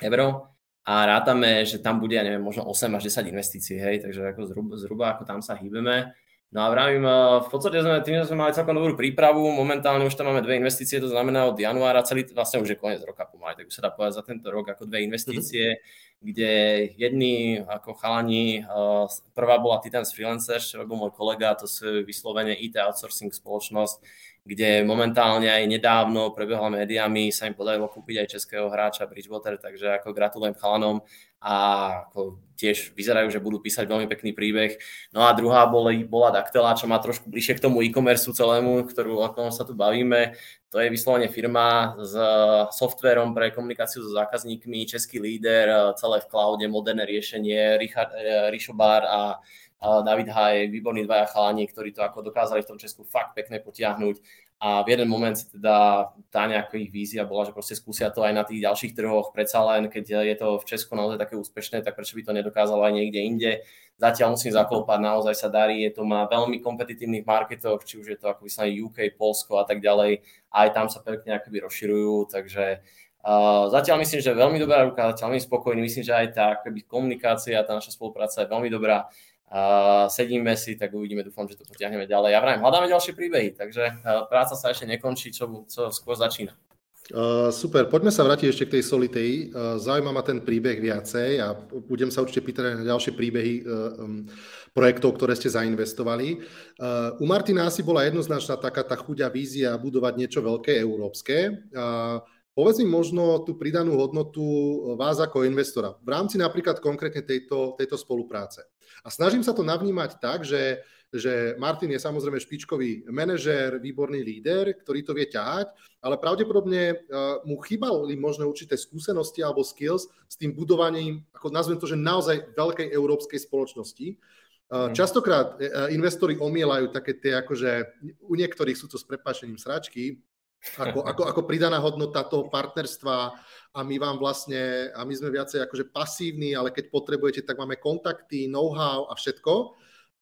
eur a rátame, že tam bude, ja neviem, možno 8 až 10 investícií, hej, takže ako zhruba, zhruba ako tam sa hýbeme. No a vravím, eh, v podstate sme, tým sme mali celkom dobrú prípravu, momentálne už tam máme dve investície, to znamená od januára, celý, vlastne už je koniec roka pomaly, tak už sa dá povedať za tento rok ako dve investície, mm-hmm. kde jedni ako chalani, eh, prvá bola Titans Freelancers, čo robil môj kolega, to sú vyslovene IT outsourcing spoločnosť, kde momentálne aj nedávno prebehla médiami, sa im podarilo kúpiť aj českého hráča Bridgewater, takže ako gratulujem chalanom a tiež vyzerajú, že budú písať veľmi pekný príbeh. No a druhá bola, bola Daktela, čo má trošku bližšie k tomu e-commerce celému, ktorú, o ktorom sa tu bavíme. To je vyslovene firma s softverom pre komunikáciu so zákazníkmi, český líder, celé v cloude, moderné riešenie, Richard, eh, Rišobar a David Haj, výborní dvaja chalani, ktorí to ako dokázali v tom Česku fakt pekne potiahnuť a v jeden moment teda tá nejaká ich vízia bola, že proste skúsia to aj na tých ďalších trhoch, predsa len keď je to v Česku naozaj také úspešné, tak prečo by to nedokázalo aj niekde inde. Zatiaľ musím zaklopať, naozaj sa darí, je to má veľmi kompetitívnych marketoch, či už je to ako vyslovene UK, Polsko a tak ďalej, aj tam sa pekne akoby rozširujú, takže Uh, zatiaľ myslím, že veľmi dobrá ruka, zatiaľ veľmi spokojný, myslím, že aj tá akoby, komunikácia, tá naša spolupráca je veľmi dobrá a sedíme si, tak uvidíme, dúfam, že to potiahneme ďalej. Ja vrajím, hľadáme ďalšie príbehy, takže práca sa ešte nekončí, čo, čo skôr začína. Uh, super, poďme sa vrátiť ešte k tej Solitei. Uh, zaujíma ma ten príbeh viacej a budem sa určite pýtať na ďalšie príbehy uh, um, projektov, ktoré ste zainvestovali. Uh, u Martina asi bola jednoznačná taká tá chuďa vízia budovať niečo veľké európske. Uh, Povedz mi možno tú pridanú hodnotu vás ako investora v rámci napríklad konkrétne tejto, tejto spolupráce. A snažím sa to navnímať tak, že, že Martin je samozrejme špičkový manažér, výborný líder, ktorý to vie ťahať, ale pravdepodobne uh, mu chýbali možno určité skúsenosti alebo skills s tým budovaním, ako nazvem to, že naozaj veľkej európskej spoločnosti. Uh, častokrát uh, investori omielajú také tie, akože u niektorých sú to s prepáčením sračky, ako, ako, ako pridaná hodnota toho partnerstva a my vám vlastne, a my sme viacej akože pasívni, ale keď potrebujete, tak máme kontakty, know-how a všetko.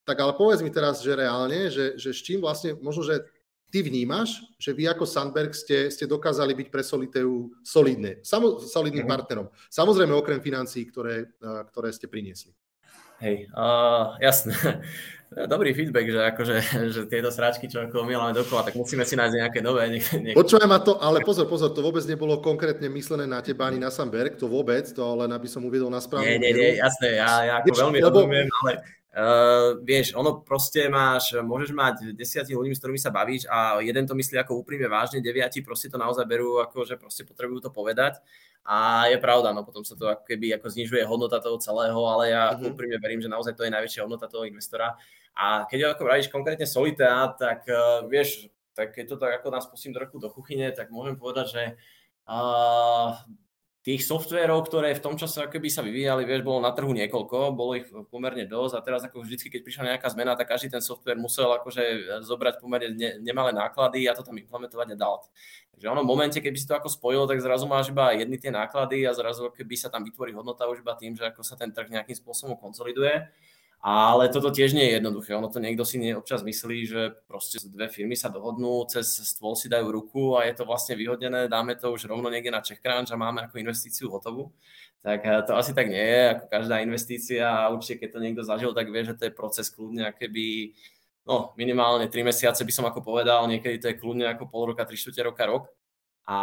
Tak ale povedz mi teraz, že reálne, že, že s čím vlastne, možno, že ty vnímaš, že vy ako Sandberg ste, ste dokázali byť pre Soliteu solidné, samo, solidným mm-hmm. partnerom. Samozrejme okrem financií, ktoré, ktoré ste priniesli. Hej, uh, jasné. Dobrý feedback, že, akože, *laughs* že tieto sračky, čo ako mielame dokola, tak musíme si nájsť nejaké nové. *laughs* Nech, nech... Počúvaj ma to, ale pozor, pozor, to vôbec nebolo konkrétne myslené na teba ani na Samberg, to vôbec, to len aby som uviedol na správnu. Nie, nie, nie, jasné, ja, ja ako Víš, veľmi lebo... rozumiem, ale Uh, vieš, ono proste máš, môžeš mať desiatich ľudí, s ktorými sa bavíš a jeden to myslí ako úprimne vážne, deviati proste to naozaj berú ako, že proste potrebujú to povedať a je pravda, no potom sa to ako keby ako znižuje hodnota toho celého, ale ja uh-huh. úprimne verím, že naozaj to je najväčšia hodnota toho investora a keď ako vravíš konkrétne Solitea, tak uh, vieš, tak keď to tak ako nás pustím trochu do kuchyne, tak môžem povedať, že uh, tých softverov, ktoré v tom čase keby sa vyvíjali, vieš, bolo na trhu niekoľko, bolo ich pomerne dosť a teraz ako vždycky, keď prišla nejaká zmena, tak každý ten software musel akože zobrať pomerne ne, nemalé náklady a to tam implementovať a dať. Takže ono v momente, keby si to ako spojil, tak zrazu máš iba jedny tie náklady a zrazu keby sa tam vytvorí hodnota už iba tým, že ako sa ten trh nejakým spôsobom konsoliduje. Ale toto tiež nie je jednoduché. Ono to niekto si nie občas myslí, že proste dve firmy sa dohodnú, cez stôl si dajú ruku a je to vlastne vyhodnené, dáme to už rovno niekde na CzechCrunch a máme ako investíciu hotovú. Tak eh, to asi tak nie je, ako každá investícia a určite keď to niekto zažil, tak vie, že to je proces kľudne, keby no, minimálne 3 mesiace by som ako povedal, niekedy to je kľudne ako pol roka, 3 roka, rok a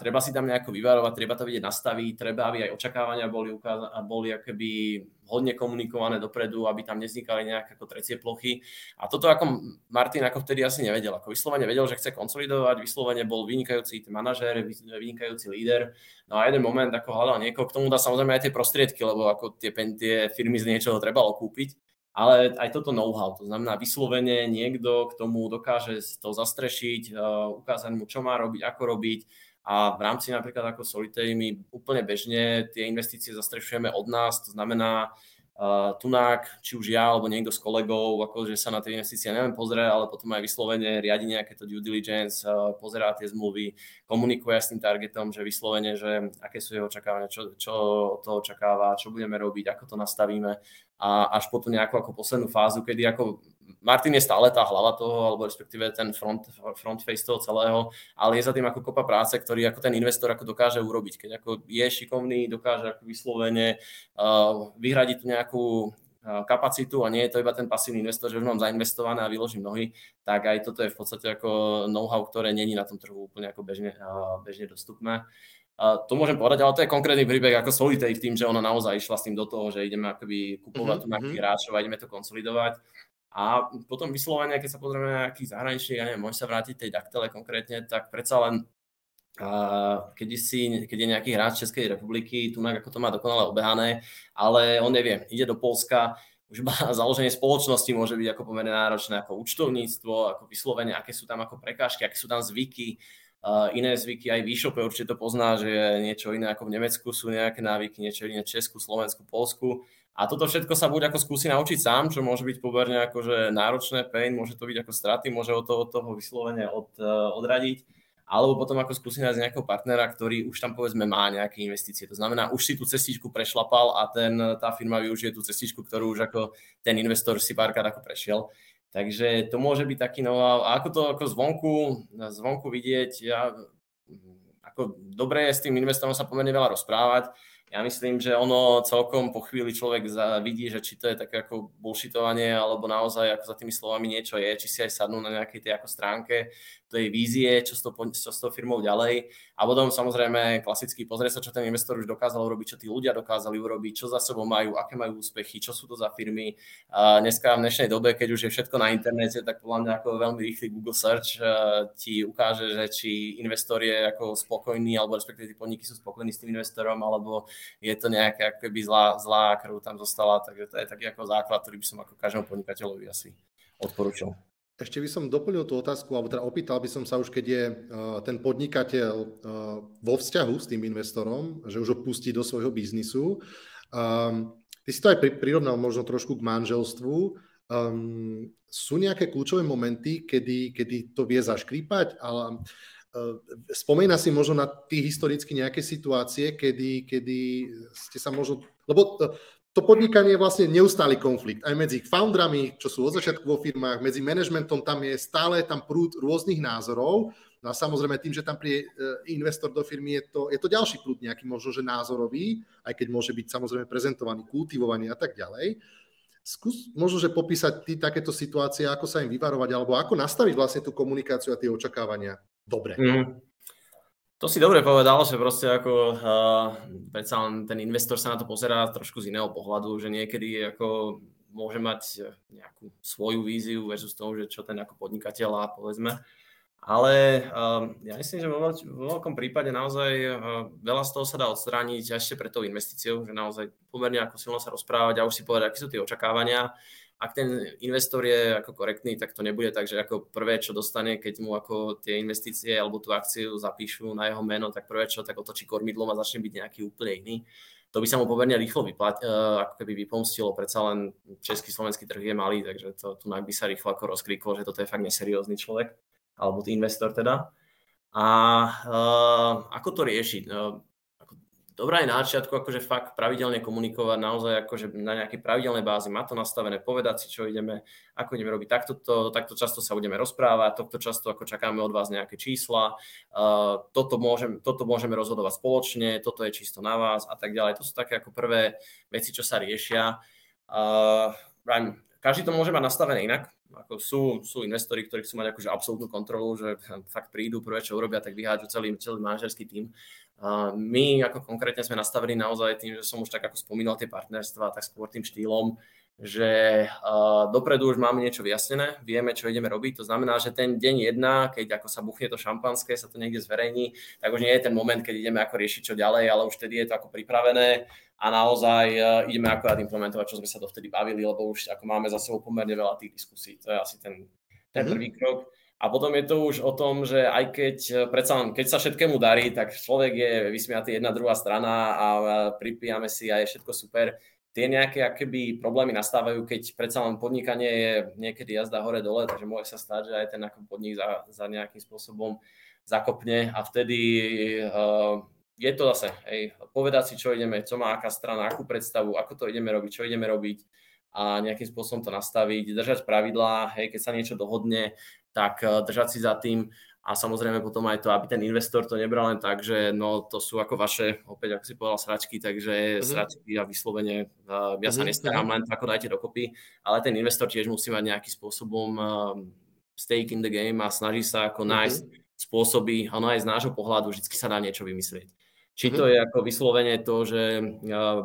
treba si tam nejako vyvarovať, treba to vidieť nastaviť, treba, aby aj očakávania boli, ukáza- boli akoby hodne komunikované dopredu, aby tam neznikali nejaké ako trecie plochy. A toto ako Martin ako vtedy asi nevedel. Ako vyslovene vedel, že chce konsolidovať, vyslovene bol vynikajúci manažér, vynikajúci líder. No a jeden moment ako hľadal niekoho, k tomu dá samozrejme aj tie prostriedky, lebo ako tie, tie firmy z niečoho trebalo kúpiť ale aj toto know-how, to znamená vyslovene niekto k tomu dokáže to zastrešiť, uh, ukázať mu, čo má robiť, ako robiť. A v rámci napríklad ako Solitary my úplne bežne tie investície zastrešujeme od nás, to znamená uh, tunák, či už ja alebo niekto z kolegov, akože sa na tie investície neviem pozrie, ale potom aj vyslovene riadi nejaké to due diligence, uh, pozerá tie zmluvy, komunikuje s tým targetom, že vyslovene, že aké sú jeho očakávania, čo, čo to očakáva, čo budeme robiť, ako to nastavíme a až po nejakú ako poslednú fázu, kedy ako Martin je stále tá hlava toho, alebo respektíve ten front, front face toho celého, ale je za tým ako kopa práce, ktorý ako ten investor ako dokáže urobiť. Keď ako je šikovný, dokáže ako vyslovene uh, vyhradiť tú nejakú uh, kapacitu a nie je to iba ten pasívny investor, že už mám zainvestované a vyložím nohy, tak aj toto je v podstate ako know-how, ktoré není na tom trhu úplne ako bežne, uh, bežne dostupné. A to môžem povedať, ale to je konkrétny príbeh ako Solitary tým, že ona naozaj išla s tým do toho, že ideme akoby kupovať mm-hmm. nejakých hráčov a ideme to konsolidovať. A potom vyslovene, keď sa pozrieme na nejakých zahraničných, ja neviem, môžem sa vrátiť tej daktele konkrétne, tak predsa len a keď, si, keď je nejaký hráč Českej republiky, tu ako to má dokonale obehané, ale on nevie, ide do Polska, už má *laughs* založenie spoločnosti môže byť ako pomerne náročné, ako účtovníctvo, ako vyslovene, aké sú tam ako prekážky, aké sú tam zvyky, Uh, iné zvyky aj v e-shope určite to pozná, že niečo iné ako v Nemecku, sú nejaké návyky, niečo iné Česku, Slovensku, Polsku. A toto všetko sa buď ako skúsi naučiť sám, čo môže byť pomerne akože náročné, pain, môže to byť ako straty, môže od toho, od toho vyslovene od, uh, odradiť, alebo potom ako skúsi nájsť nejakého partnera, ktorý už tam povedzme má nejaké investície. To znamená, už si tú cestičku prešlapal a ten, tá firma využije tú cestičku, ktorú už ako ten investor si párkrát ako prešiel. Takže to môže byť taký no a ako to ako zvonku, zvonku vidieť, ja, ako dobre je s tým investorom sa pomerne veľa rozprávať, ja myslím, že ono celkom po chvíli človek vidí, že či to je také ako bullshitovanie, alebo naozaj ako za tými slovami niečo je, či si aj sadnú na nejakej tej ako stránke tej vízie, čo s, to, čo s tou firmou ďalej. A potom samozrejme klasicky pozrieť sa, čo ten investor už dokázal urobiť, čo tí ľudia dokázali urobiť, čo za sebou majú, aké majú úspechy, čo sú to za firmy. A dneska v dnešnej dobe, keď už je všetko na internete, tak podľa mňa ako veľmi rýchly Google Search ti ukáže, že či investor je ako spokojný, alebo respektíve tí podniky sú spokojní s tým investorom, alebo je to nejaká akoby zlá, zlá krv tam zostala, takže to je taký ako základ, ktorý by som ako každému podnikateľovi asi odporučil. Ešte by som doplnil tú otázku, alebo teda opýtal by som sa už, keď je uh, ten podnikateľ uh, vo vzťahu s tým investorom, že už ho pustí do svojho biznisu. Um, ty si to aj prirovnal možno trošku k manželstvu. Um, sú nejaké kľúčové momenty, kedy, kedy to vie zaškrípať, ale Ehm, spomína si možno na tých historicky nejaké situácie, kedy, kedy ste sa možno... Lebo to podnikanie je vlastne neustály konflikt. Aj medzi foundrami, čo sú od začiatku vo firmách, medzi manažmentom, tam je stále tam prúd rôznych názorov. No a samozrejme tým, že tam príde investor do firmy, je to, je to ďalší prúd nejaký možno, že názorový, aj keď môže byť samozrejme prezentovaný, kultivovaný a tak ďalej. Skús možno, že popísať ty takéto situácie, ako sa im vyvarovať, alebo ako nastaviť vlastne tú komunikáciu a tie očakávania dobre. Mm. To si dobre povedal, že proste ako uh, predsa len ten investor sa na to pozerá trošku z iného pohľadu, že niekedy ako môže mať nejakú svoju víziu versus toho, že čo ten ako podnikateľ a povedzme. Ale uh, ja myslím, že vo, veľ- vo veľkom prípade naozaj uh, veľa z toho sa dá odstrániť ešte pre tou investíciou, že naozaj pomerne ako silno sa rozprávať a už si povedať, aké sú tie očakávania ak ten investor je ako korektný, tak to nebude tak, že ako prvé, čo dostane, keď mu ako tie investície alebo tú akciu zapíšu na jeho meno, tak prvé, čo tak otočí kormidlom a začne byť nejaký úplne iný. To by sa mu pomerne rýchlo vyplat, uh, ako keby vypomstilo, predsa len český, slovenský trh je malý, takže to tu by sa rýchlo ako rozkriklo, že toto je fakt neseriózny človek, alebo investor teda. A uh, ako to riešiť? Uh, dobrá je na začiatku akože fakt pravidelne komunikovať, naozaj akože na nejakej pravidelnej bázi, má to nastavené, povedať si, čo ideme, ako ideme robiť. Takto, to, takto často sa budeme rozprávať, takto často ako čakáme od vás nejaké čísla, uh, toto, môžem, toto môžeme rozhodovať spoločne, toto je čisto na vás a tak ďalej. To sú také ako prvé veci, čo sa riešia. Uh, každý to môže mať nastavené inak. Ako sú, sú investori, ktorí chcú mať akože absolútnu kontrolu, že fakt prídu, prvé čo urobia, tak vyhádžu celý, celý manažerský tím. My ako konkrétne sme nastavení naozaj tým, že som už tak ako spomínal tie partnerstva, tak skôr tým štýlom, že uh, dopredu už máme niečo vyjasnené, vieme, čo ideme robiť. To znamená, že ten deň jedna, keď ako sa buchne to šampanské, sa to niekde zverejní, tak už nie je ten moment, keď ideme ako riešiť čo ďalej, ale už vtedy je to ako pripravené a naozaj uh, ideme akorát implementovať, čo sme sa dovtedy bavili, lebo už ako máme za sebou pomerne veľa tých diskusí. To je asi ten, ten mm-hmm. prvý krok. A potom je to už o tom, že aj keď, predsa len, keď sa všetkému darí, tak človek je vysmiatý jedna druhá strana a pripíjame si a je všetko super tie nejaké akéby problémy nastávajú, keď predsa len podnikanie je niekedy jazda hore-dole, takže môže sa stať, že aj ten ako podnik za, za nejakým spôsobom zakopne a vtedy uh, je to zase, hej, povedať si, čo ideme, čo má aká strana, akú predstavu, ako to ideme robiť, čo ideme robiť a nejakým spôsobom to nastaviť, držať pravidlá, hej, keď sa niečo dohodne, tak uh, držať si za tým a samozrejme potom aj to, aby ten investor to nebral len tak, že no to sú ako vaše, opäť ako si povedal, sračky, takže mm-hmm. sračky a vyslovene uh, ja sa mm-hmm. nestarám, mhm. len ako dajte dokopy, ale ten investor tiež musí mať nejakým spôsobom uh, stake in the game a snaží sa ako mm-hmm. nájsť spôsoby, ono aj z nášho pohľadu vždy sa dá niečo vymyslieť. Či to mhm. je ako vyslovene to, že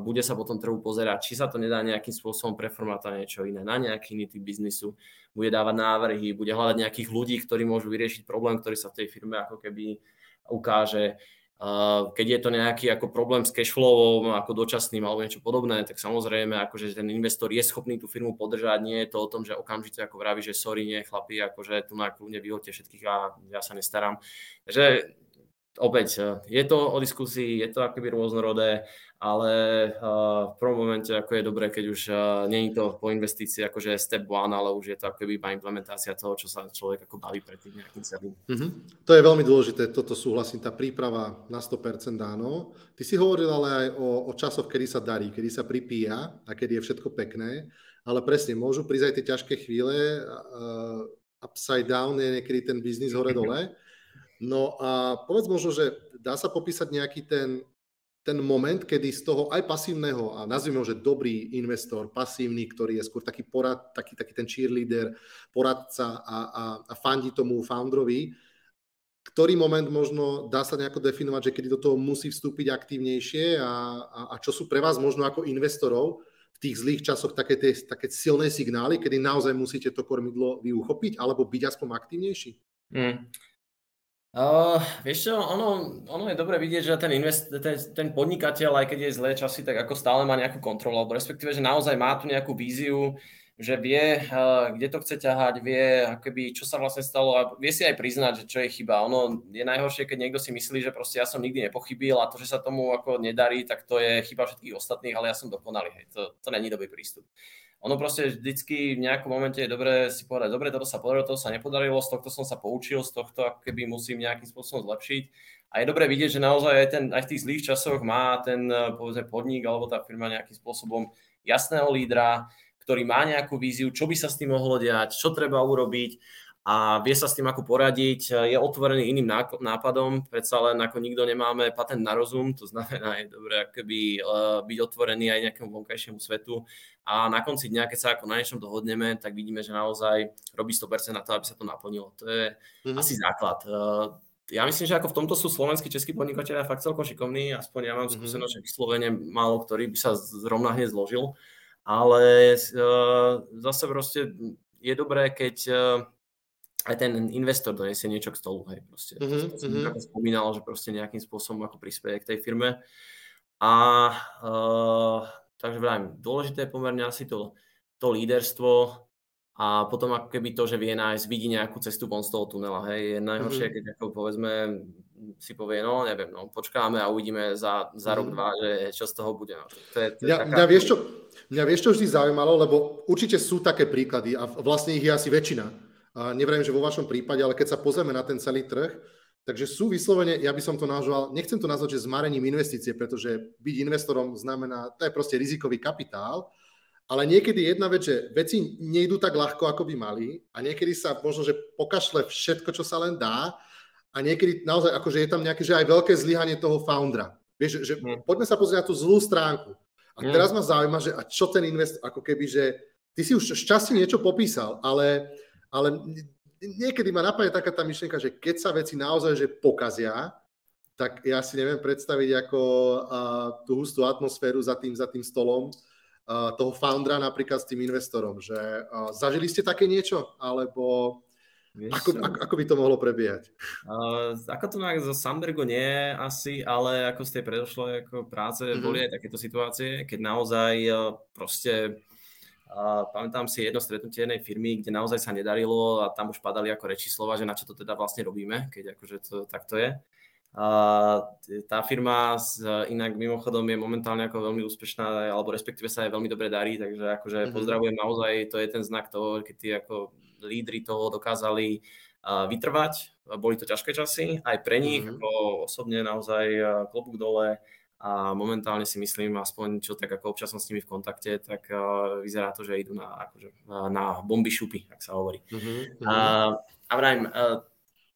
bude sa potom trhu pozerať, či sa to nedá nejakým spôsobom preformovať na niečo iné, na nejaký iný typ biznisu, bude dávať návrhy, bude hľadať nejakých ľudí, ktorí môžu vyriešiť problém, ktorý sa v tej firme ako keby ukáže. Keď je to nejaký ako problém s cashflowom, ako dočasným alebo niečo podobné, tak samozrejme, akože ten investor je schopný tú firmu podržať, nie je to o tom, že okamžite ako vraví, že sorry, nie, chlapi, akože tu na kľudne vyhoďte všetkých a ja sa nestaram. Takže opäť, eh, je to o diskusii, je to akoby rôznorodé, ale uh, v prvom momente ako je dobré, keď už nie je to po investícii akože step one, ale už je to akoby iba implementácia toho, čo sa človek ako baví pred tým nejakým celým. Mm-hmm. To je veľmi dôležité, toto súhlasím, tá príprava na 100% áno. Ty si hovoril ale aj o, o časoch, kedy sa darí, kedy sa pripíja a kedy je všetko pekné, ale presne, môžu prísť aj tie ťažké chvíle, uh, upside down je niekedy ten biznis hore-dole, No a povedz možno, že dá sa popísať nejaký ten, ten moment, kedy z toho aj pasívneho, a nazvime ho, že dobrý investor, pasívny, ktorý je skôr taký, porad, taký, taký ten cheerleader, poradca a, a, a fandí tomu founderovi, ktorý moment možno dá sa nejako definovať, že kedy do toho musí vstúpiť aktívnejšie a, a, a čo sú pre vás možno ako investorov v tých zlých časoch také, tie, také silné signály, kedy naozaj musíte to kormidlo vyuchopiť alebo byť aspoň aktívnejší? Mm. Uh, vieš čo, ono, ono je dobre vidieť, že ten, invest, ten, ten podnikateľ, aj keď je zlé časy, tak ako stále má nejakú kontrolu, alebo respektíve, že naozaj má tu nejakú víziu, že vie, uh, kde to chce ťahať, vie, akoby, čo sa vlastne stalo a vie si aj priznať, že čo je chyba. Ono je najhoršie, keď niekto si myslí, že proste ja som nikdy nepochybil a to, že sa tomu ako nedarí, tak to je chyba všetkých ostatných, ale ja som dokonalý. Hej. To, to není dobrý prístup ono proste vždycky v nejakom momente je dobré si povedať, dobre, toto sa podarilo, toto sa nepodarilo, z tohto som sa poučil, z tohto ako keby musím nejakým spôsobom zlepšiť. A je dobré vidieť, že naozaj aj, ten, aj v tých zlých časoch má ten povedzme, podnik alebo tá firma nejakým spôsobom jasného lídra, ktorý má nejakú víziu, čo by sa s tým mohlo diať, čo treba urobiť a vie sa s tým ako poradiť, je otvorený iným nápadom, predsa len ako nikto nemáme patent na rozum, to znamená, je dobré akoby, uh, byť otvorený aj nejakému vonkajšiemu svetu a na konci dňa, keď sa ako na niečom dohodneme, tak vidíme, že naozaj robí 100% na to, aby sa to naplnilo. To je mm-hmm. asi základ. Uh, ja myslím, že ako v tomto sú slovenskí, českí podnikatelia fakt celkom šikovní, aspoň ja mám mm-hmm. skúsenosť, že vyslovene málo ktorý by sa zrovna hneď zložil, ale uh, zase proste je dobré, keď aj ten investor donesie niečo k stolu, hej, proste. Mm-hmm. Som mm-hmm. spomínal, že proste nejakým spôsobom ako prispieje k tej firme. A uh, takže vrajím, dôležité je pomerne asi to, to líderstvo a potom ako keby to, že vie nájsť, vidí nejakú cestu von z toho tunela, hej, je najhoršie, mm-hmm. keď ako povedzme si povie, no neviem, no počkáme a uvidíme za, za mm-hmm. rok, dva, že čo z toho bude. No. To je, to je mňa, taká... mňa, vieš čo, mňa vieš čo vždy zaujímalo, lebo určite sú také príklady a vlastne ich je asi väčšina a nevrajím, že vo vašom prípade, ale keď sa pozrieme na ten celý trh, Takže sú vyslovene, ja by som to nazval, nechcem to nazvať, že zmarením investície, pretože byť investorom znamená, to je proste rizikový kapitál, ale niekedy jedna vec, že veci nejdú tak ľahko, ako by mali a niekedy sa možno, že pokašle všetko, čo sa len dá a niekedy naozaj, akože je tam nejaké, že aj veľké zlyhanie toho foundera. Vieš, že, mm. poďme sa pozrieť na tú zlú stránku. A mm. teraz ma zaujíma, že a čo ten investor, ako keby, že ty si už šťastie niečo popísal, ale, ale niekedy ma napadne taká tá myšlienka, že keď sa veci naozaj že pokazia, tak ja si neviem predstaviť ako uh, tú hustú atmosféru za tým, za tým stolom uh, toho foundera napríklad s tým investorom. Že, uh, zažili ste také niečo? Alebo Vieš, ako, ako, ako by to mohlo prebiehať? Uh, ako to nejak zo Sandbergu nie asi, ale ako z tej predošlej ako práce mm-hmm. boli aj takéto situácie, keď naozaj uh, proste a pamätám si jedno stretnutie jednej firmy, kde naozaj sa nedarilo a tam už padali ako reči slova, že na čo to teda vlastne robíme, keď akože to takto je. A tá firma inak mimochodom je momentálne ako veľmi úspešná, alebo respektíve sa aj veľmi dobre darí, takže akože mm-hmm. pozdravujem naozaj, to je ten znak toho, keď tí ako lídry toho dokázali vytrvať, boli to ťažké časy, aj pre nich, mm-hmm. ako osobne naozaj klobúk dole, a momentálne si myslím, aspoň čo tak ako občas som s nimi v kontakte, tak uh, vyzerá to, že idú na, akože, na bomby šupy, ak sa hovorí. Uh-huh, uh-huh. Uh, a vrajím, uh,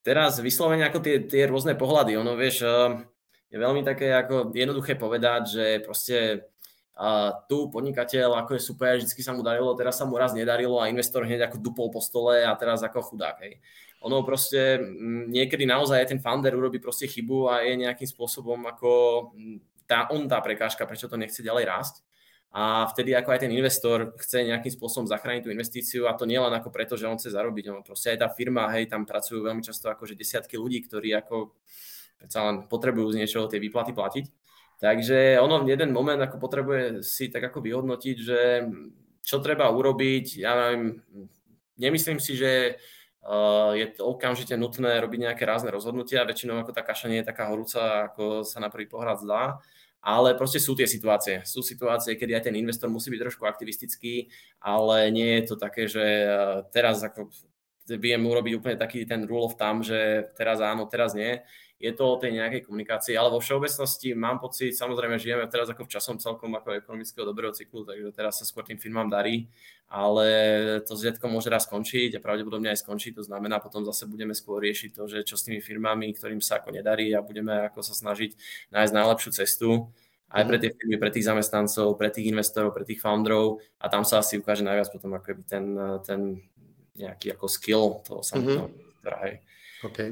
teraz vyslovene ako tie, tie rôzne pohľady, ono vieš, uh, je veľmi také ako jednoduché povedať, že proste uh, tu podnikateľ ako je super, vždy sa mu darilo, teraz sa mu raz nedarilo a investor hneď ako dupol po stole a teraz ako chudák. Hej ono proste niekedy naozaj ten founder urobí proste chybu a je nejakým spôsobom ako tá, on tá prekážka, prečo to nechce ďalej rásť. A vtedy ako aj ten investor chce nejakým spôsobom zachrániť tú investíciu a to nie len ako preto, že on chce zarobiť. On proste aj tá firma, hej, tam pracujú veľmi často akože desiatky ľudí, ktorí ako predsa len potrebujú z niečoho tie výplaty platiť. Takže ono v jeden moment ako potrebuje si tak ako vyhodnotiť, že čo treba urobiť. Ja neviem, nemyslím si, že je to okamžite nutné robiť nejaké rázne rozhodnutia. Väčšinou ako tá kaša nie je taká horúca, ako sa na prvý pohľad zdá. Ale proste sú tie situácie. Sú situácie, kedy aj ten investor musí byť trošku aktivistický, ale nie je to také, že teraz ako viem urobiť úplne taký ten rule of thumb, že teraz áno, teraz nie je to o tej nejakej komunikácii, ale vo všeobecnosti mám pocit, samozrejme žijeme teraz ako v časom celkom ako ekonomického dobrého cyklu, takže teraz sa skôr tým firmám darí, ale to zriedko môže raz skončiť a pravdepodobne aj skončí, to znamená potom zase budeme skôr riešiť to, že čo s tými firmami, ktorým sa ako nedarí a budeme ako sa snažiť nájsť najlepšiu cestu aj pre mhm. tie firmy, pre tých zamestnancov, pre tých investorov, pre tých founderov a tam sa asi ukáže najviac potom ako ten, ten nejaký ako skill toho samotného. Mm-hmm. Okay.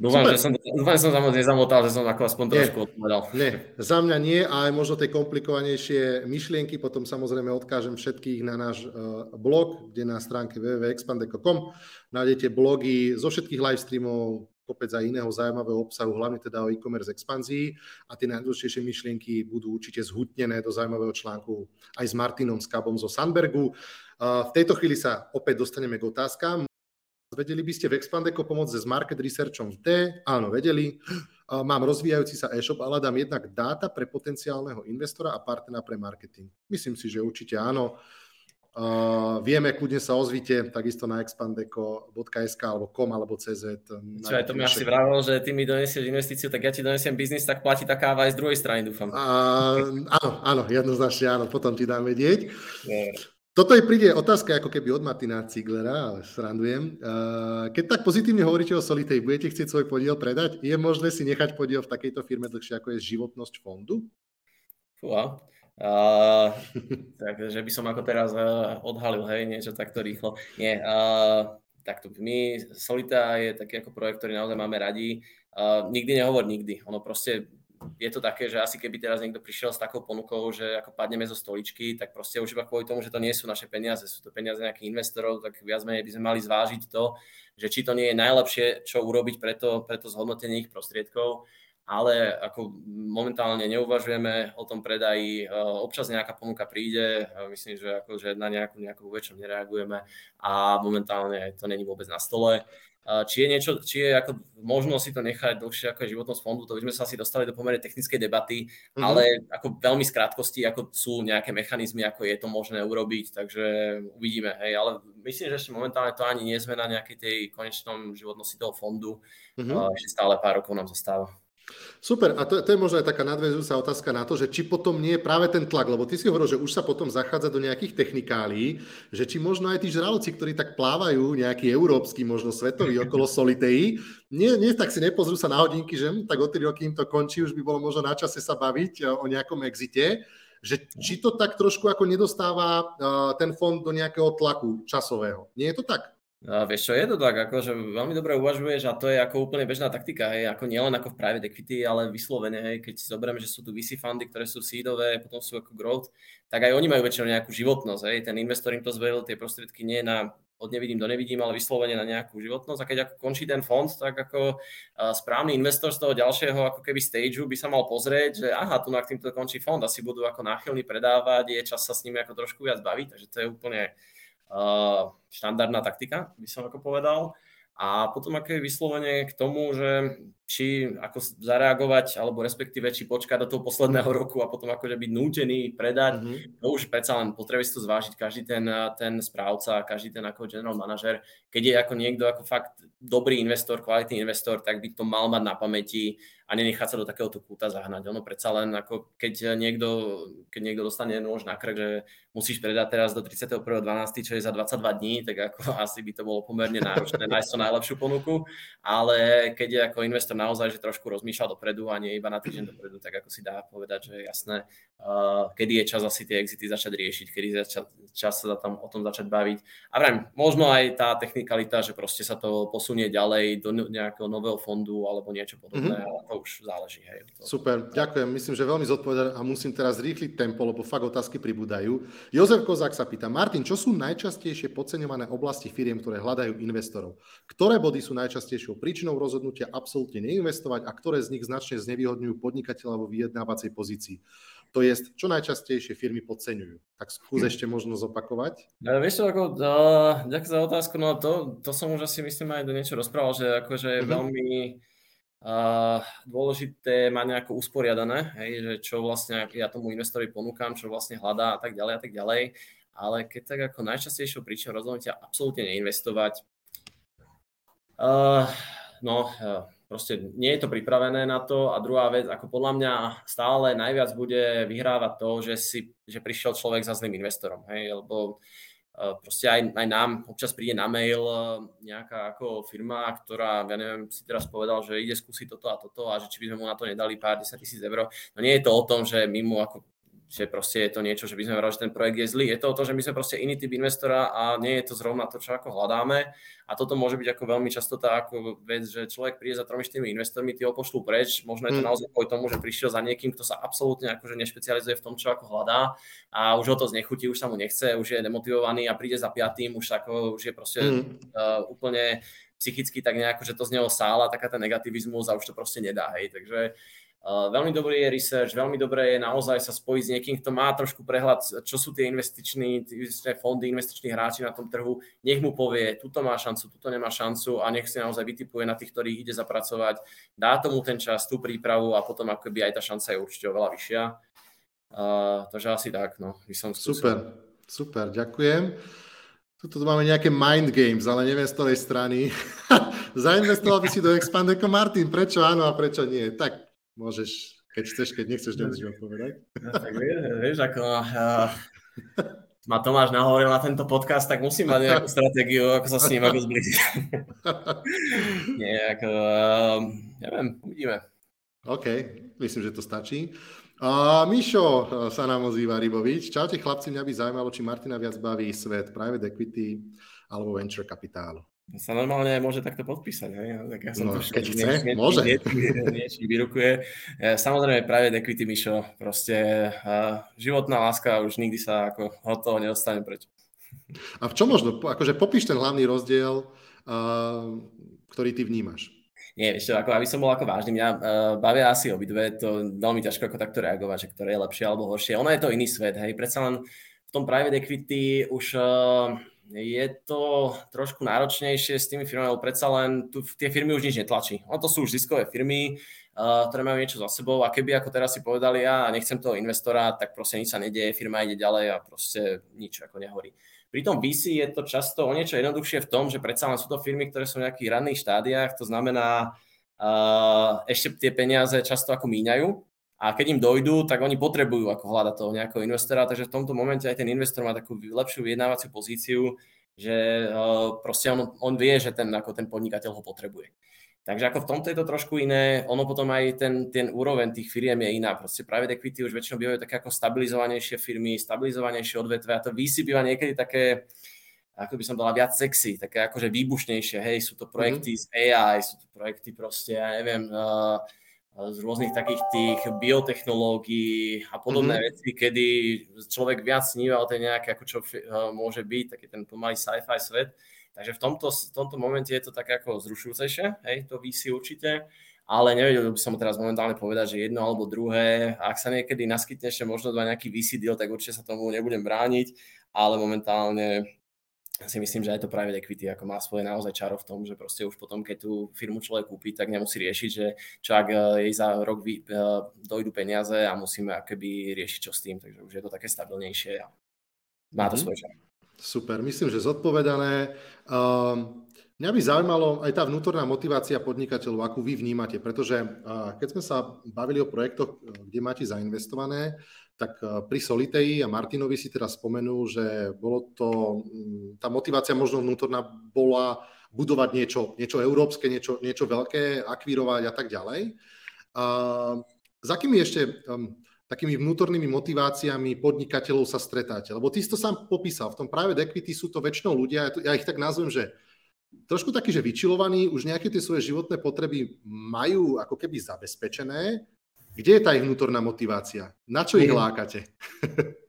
Dúfam, že som, dúfam, že som sa moc nezamotal, že som ako aspoň trošku odpovedal. Nie, za mňa nie aj možno tie komplikovanejšie myšlienky potom samozrejme odkážem všetkých na náš uh, blog, kde na stránke www.expandeko.com nájdete blogy zo všetkých live streamov, kopec aj iného zaujímavého obsahu, hlavne teda o e-commerce expanzii a tie najdôležitejšie myšlienky budú určite zhutnené do zaujímavého článku aj s Martinom Skabom zo Sandbergu. Uh, v tejto chvíli sa opäť dostaneme k otázkam. Vedeli by ste v Expandeco pomôcť s market researchom v D? Áno, vedeli. Mám rozvíjajúci sa e-shop a hľadám jednak dáta pre potenciálneho investora a partnera pre marketing. Myslím si, že určite áno. Uh, vieme, kľudne sa ozvite, takisto na expandeco.sk alebo com alebo cz. Čo aj to mi asi vravel, že ty mi donesieš investíciu, tak ja ti donesiem biznis, tak platí tá káva aj z druhej strany, dúfam. Uh, áno, áno, jednoznačne áno, potom ti dám vedieť. Nie. Toto je príde otázka ako keby od Martina Ciglera, ale srandujem. Keď tak pozitívne hovoríte o Solitej, budete chcieť svoj podiel predať? Je možné si nechať podiel v takejto firme dlhšie, ako je životnosť fondu? Fúha. Uh, takže by som ako teraz uh, odhalil, hej, niečo takto rýchlo. Nie, uh, takto my, Solita je taký ako projekt, ktorý naozaj máme radi. Uh, nikdy nehovor nikdy. Ono proste je to také, že asi keby teraz niekto prišiel s takou ponukou, že ako padneme zo stoličky, tak proste už iba kvôli tomu, že to nie sú naše peniaze, sú to peniaze nejakých investorov, tak viac menej by sme mali zvážiť to, že či to nie je najlepšie, čo urobiť pre to, pre to zhodnotenie ich prostriedkov. ale ako momentálne neuvažujeme o tom predaji. Občas nejaká ponuka príde, myslím, že, ako, že na nejakú, nejakú väčšiu nereagujeme a momentálne to není vôbec na stole. Či je, niečo, či je ako možno si to nechať dlhšie ako je životnosť fondu, to by sme sa asi dostali do pomerne technickej debaty, mm-hmm. ale ako veľmi z krátkosti, ako sú nejaké mechanizmy, ako je to možné urobiť, takže uvidíme. Hej, ale myslím, že ešte momentálne to ani nie sme na nejakej tej konečnom životnosti toho fondu. Mm-hmm. Ešte stále pár rokov nám zostáva. Super, a to, to je možno aj taká nadväzujúca otázka na to, že či potom nie je práve ten tlak, lebo ty si hovoril, že už sa potom zachádza do nejakých technikálí, že či možno aj tí žraloci, ktorí tak plávajú, nejaký európsky, možno svetový *laughs* okolo Solitei, nie, nie, tak si nepozrú sa na hodinky, že hm, tak o 3 roky im to končí, už by bolo možno na čase sa baviť e, o nejakom exite, že či to tak trošku ako nedostáva uh, ten fond do nejakého tlaku časového. Nie je to tak? A vieš čo, je to tak, akože veľmi dobre uvažuješ a to je ako úplne bežná taktika, hej, ako nielen ako v private equity, ale vyslovene, hej, keď si zoberieme, že sú tu VC fundy, ktoré sú seedové, potom sú ako growth, tak aj oni majú väčšinou nejakú životnosť, hej, ten investor im to zveril, tie prostriedky nie na od nevidím do nevidím, ale vyslovene na nejakú životnosť a keď ako končí ten fond, tak ako správny investor z toho ďalšieho ako keby stageu by sa mal pozrieť, že aha, tu na týmto končí fond, asi budú ako náchylní predávať, je čas sa s nimi ako trošku viac baviť, takže to je úplne štandardná taktika, by som ako povedal. A potom ako je vyslovene k tomu, že či ako zareagovať, alebo respektíve či počkať do toho posledného roku a potom akože byť nútený predať, mm-hmm. to už predsa len potrebuje si to zvážiť každý ten, ten správca, každý ten ako general manažer. Keď je ako niekto ako fakt dobrý investor, kvalitný investor, tak by to mal mať na pamäti a nenechať sa do takéhoto kúta zahnať. Ono predsa len ako keď niekto, keď niekto dostane nôž na krk, že musíš predať teraz do 31.12., čo je za 22 dní, tak ako *laughs* asi by to bolo pomerne náročné nájsť to najlepšiu ponuku, ale keď je ako investor naozaj, že trošku rozmýšľa dopredu a nie iba na týždeň dopredu, tak ako si dá povedať, že je jasné, uh, kedy je čas asi tie exity začať riešiť, kedy je čas, čas sa tam o tom začať baviť. A vrajím, možno aj tá technikalita, že proste sa to posunie ďalej do nejakého nového fondu alebo niečo podobné, mm-hmm. ale to už záleží. Hej. To... Super, ďakujem. Myslím, že veľmi zodpovedať a musím teraz rýchliť tempo, lebo fakt otázky pribúdajú. Jozef Kozák sa pýta, Martin, čo sú najčastejšie podceňované oblasti firiem, ktoré hľadajú investorov? Ktoré body sú najčastejšou príčinou rozhodnutia absolútne neinvestovať a ktoré z nich značne znevýhodňujú podnikateľa vo vyjednávacej pozícii? To je, čo najčastejšie firmy podceňujú. Tak skús ešte možno zopakovať. Ja, vieš čo, ako, uh, ďakujem za otázku, no to, to som už asi myslím aj do niečo rozprával, že akože je uh-huh. veľmi Uh, dôležité mať nejako usporiadané, hej, že čo vlastne ja tomu investorovi ponúkam, čo vlastne hľadá a tak ďalej a tak ďalej. Ale keď tak ako najčastejšou príčinou rozhodnutia absolútne neinvestovať, uh, no uh, proste nie je to pripravené na to a druhá vec, ako podľa mňa stále najviac bude vyhrávať to, že, si, že prišiel človek za zlým investorom, hej, lebo Eh, proste aj, aj nám občas príde na mail eh, nejaká ako firma, ktorá, ja neviem, si teraz povedal, že ide skúsiť toto a toto a že či by sme mu na to nedali pár 10 tisíc eur. No nie je to o tom, že my mu ako že proste je to niečo, že by sme vrali, že ten projekt je zlý. Je to o to, že my sme proste iný typ investora a nie je to zrovna to, čo ako hľadáme. A toto môže byť ako veľmi často tá ako vec, že človek príde za tromi štyrmi investormi, tí ho pošlú preč. Možno je to mm. naozaj kvôli tomu, že prišiel za niekým, kto sa absolútne akože nešpecializuje v tom, čo ako hľadá a už ho to znechutí, už sa mu nechce, už je demotivovaný a príde za piatým, už, ako, už je proste mm. uh, úplne psychicky tak nejako, že to z neho sála, taká ten negativizmus a už to proste nedá. Hej. Takže veľmi dobrý je research, veľmi dobré je naozaj sa spojiť s niekým, kto má trošku prehľad, čo sú tie investičné fondy, investiční hráči na tom trhu. Nech mu povie, tuto má šancu, tuto nemá šancu a nech si naozaj vytipuje na tých, ktorých ide zapracovať. Dá tomu ten čas, tú prípravu a potom akoby aj tá šanca je určite oveľa vyššia. Uh, takže asi tak, no, by som skúsil. Super, super, ďakujem. Tuto máme nejaké mind games, ale neviem z ktorej strany. *laughs* Zainvestoval by si do Expandeco Martin, prečo áno a prečo nie? Tak Môžeš, keď chceš, keď nechceš, nemusíš odpovedať. No, tak vieš, ako uh, ma Tomáš nahovoril na tento podcast, tak musím mať nejakú stratégiu, ako sa s ním ako zbližiť. *laughs* Nie, ako, uh, neviem, uvidíme. OK, myslím, že to stačí. Uh, Mišo sa nám ozýva Rybovič. Čaute chlapci, mňa by zaujímalo, či Martina viac baví svet private equity alebo venture kapitálu sa normálne môže takto podpísať. Hej? Tak ja som no, keď chce, nie, môže. Niečo vyrukuje. Samozrejme, práve equity, Mišo, proste uh, životná láska už nikdy sa ako od toho nedostane preč. A v čo možno, akože popíš ten hlavný rozdiel, uh, ktorý ty vnímaš? Nie, ešte, ako aby som bol ako vážny, mňa uh, bavia asi obidve, to veľmi ťažko ako takto reagovať, že ktoré je lepšie alebo horšie. Ono je to iný svet, hej, predsa len v tom private equity už uh, je to trošku náročnejšie s tými firmami, lebo predsa len tu, tie firmy už nič netlačí. Ono to sú už ziskové firmy, uh, ktoré majú niečo za sebou a keby ako teraz si povedali, ja nechcem toho investora, tak proste nič sa nedieje, firma ide ďalej a proste nič ako nehorí. Pri tom VC je to často o niečo jednoduchšie v tom, že predsa len sú to firmy, ktoré sú v nejakých ranných štádiách, to znamená, uh, ešte tie peniaze často ako míňajú a keď im dojdú, tak oni potrebujú ako hľadať toho nejakého investora, takže v tomto momente aj ten investor má takú lepšiu vyjednávaciu pozíciu, že uh, proste on, on vie, že ten, ako ten podnikateľ ho potrebuje. Takže ako v tomto je to trošku iné, ono potom aj ten, ten úroveň tých firiem je iná. Proste private equity už väčšinou bývajú také ako stabilizovanejšie firmy, stabilizovanejšie odvetve a to VC býva niekedy také, ako by som bola viac sexy, také akože výbušnejšie. Hej, sú to projekty mm-hmm. z AI, sú to projekty proste, ja neviem, uh, z rôznych takých tých biotechnológií a podobné mm-hmm. veci, kedy človek viac sníva o tej nejaké, ako čo uh, môže byť, taký ten pomalý sci-fi svet. Takže v tomto, v tomto momente je to tak ako zrušujúcejšie, hej, to VC určite, ale nevedel by som teraz momentálne povedať, že jedno alebo druhé. Ak sa niekedy naskytne ešte možno dva nejaký VC deal, tak určite sa tomu nebudem brániť, ale momentálne si myslím, že aj to private equity ako má svoje naozaj čaro v tom, že proste už potom, keď tú firmu človek kúpi, tak nemusí riešiť, že čo ak eh, jej za rok vy, uh, dojdu peniaze a musíme akoby riešiť čo s tým, takže už je to také stabilnejšie a má to mm-hmm. svoj čaro. Super, myslím, že zodpovedané. Um, mňa by zaujímalo aj tá vnútorná motivácia podnikateľov, akú vy vnímate, pretože uh, keď sme sa bavili o projektoch, kde máte zainvestované, tak uh, pri Solitei a Martinovi si teraz spomenul, že bolo to, um, tá motivácia možno vnútorná bola budovať niečo, niečo európske, niečo, niečo veľké, akvírovať a tak ďalej. Uh, s akými ešte um, takými vnútornými motiváciami podnikateľov sa stretáte? Lebo ty si to sám popísal, v tom private equity sú to väčšinou ľudia, ja ich tak nazvem, že trošku takí, že vyčilovaní, už nejaké tie svoje životné potreby majú ako keby zabezpečené. Kde je tá ich vnútorná motivácia? Na čo ich mhm. lákate?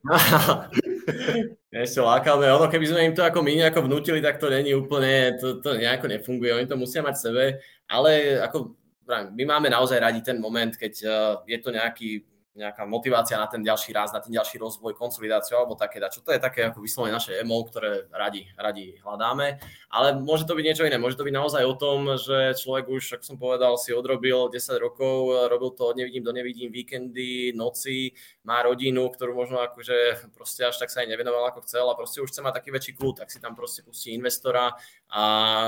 *laughs* Ešte lákame. Ono, keby sme im to ako my nejako vnútili, tak to není úplne, to, to nejako nefunguje. Oni to musia mať v sebe, ale ako my máme naozaj radi ten moment, keď uh, je to nejaký nejaká motivácia na ten ďalší raz, na ten ďalší rozvoj, konsolidáciu alebo také čo To je také ako vyslovene naše emo, ktoré radi, radi hľadáme. Ale môže to byť niečo iné. Môže to byť naozaj o tom, že človek už, ako som povedal, si odrobil 10 rokov, robil to od nevidím do nevidím, víkendy, noci, má rodinu, ktorú možno akože proste až tak sa aj nevenoval ako chcel a proste už chce mať taký väčší kľud, tak si tam proste pustí investora a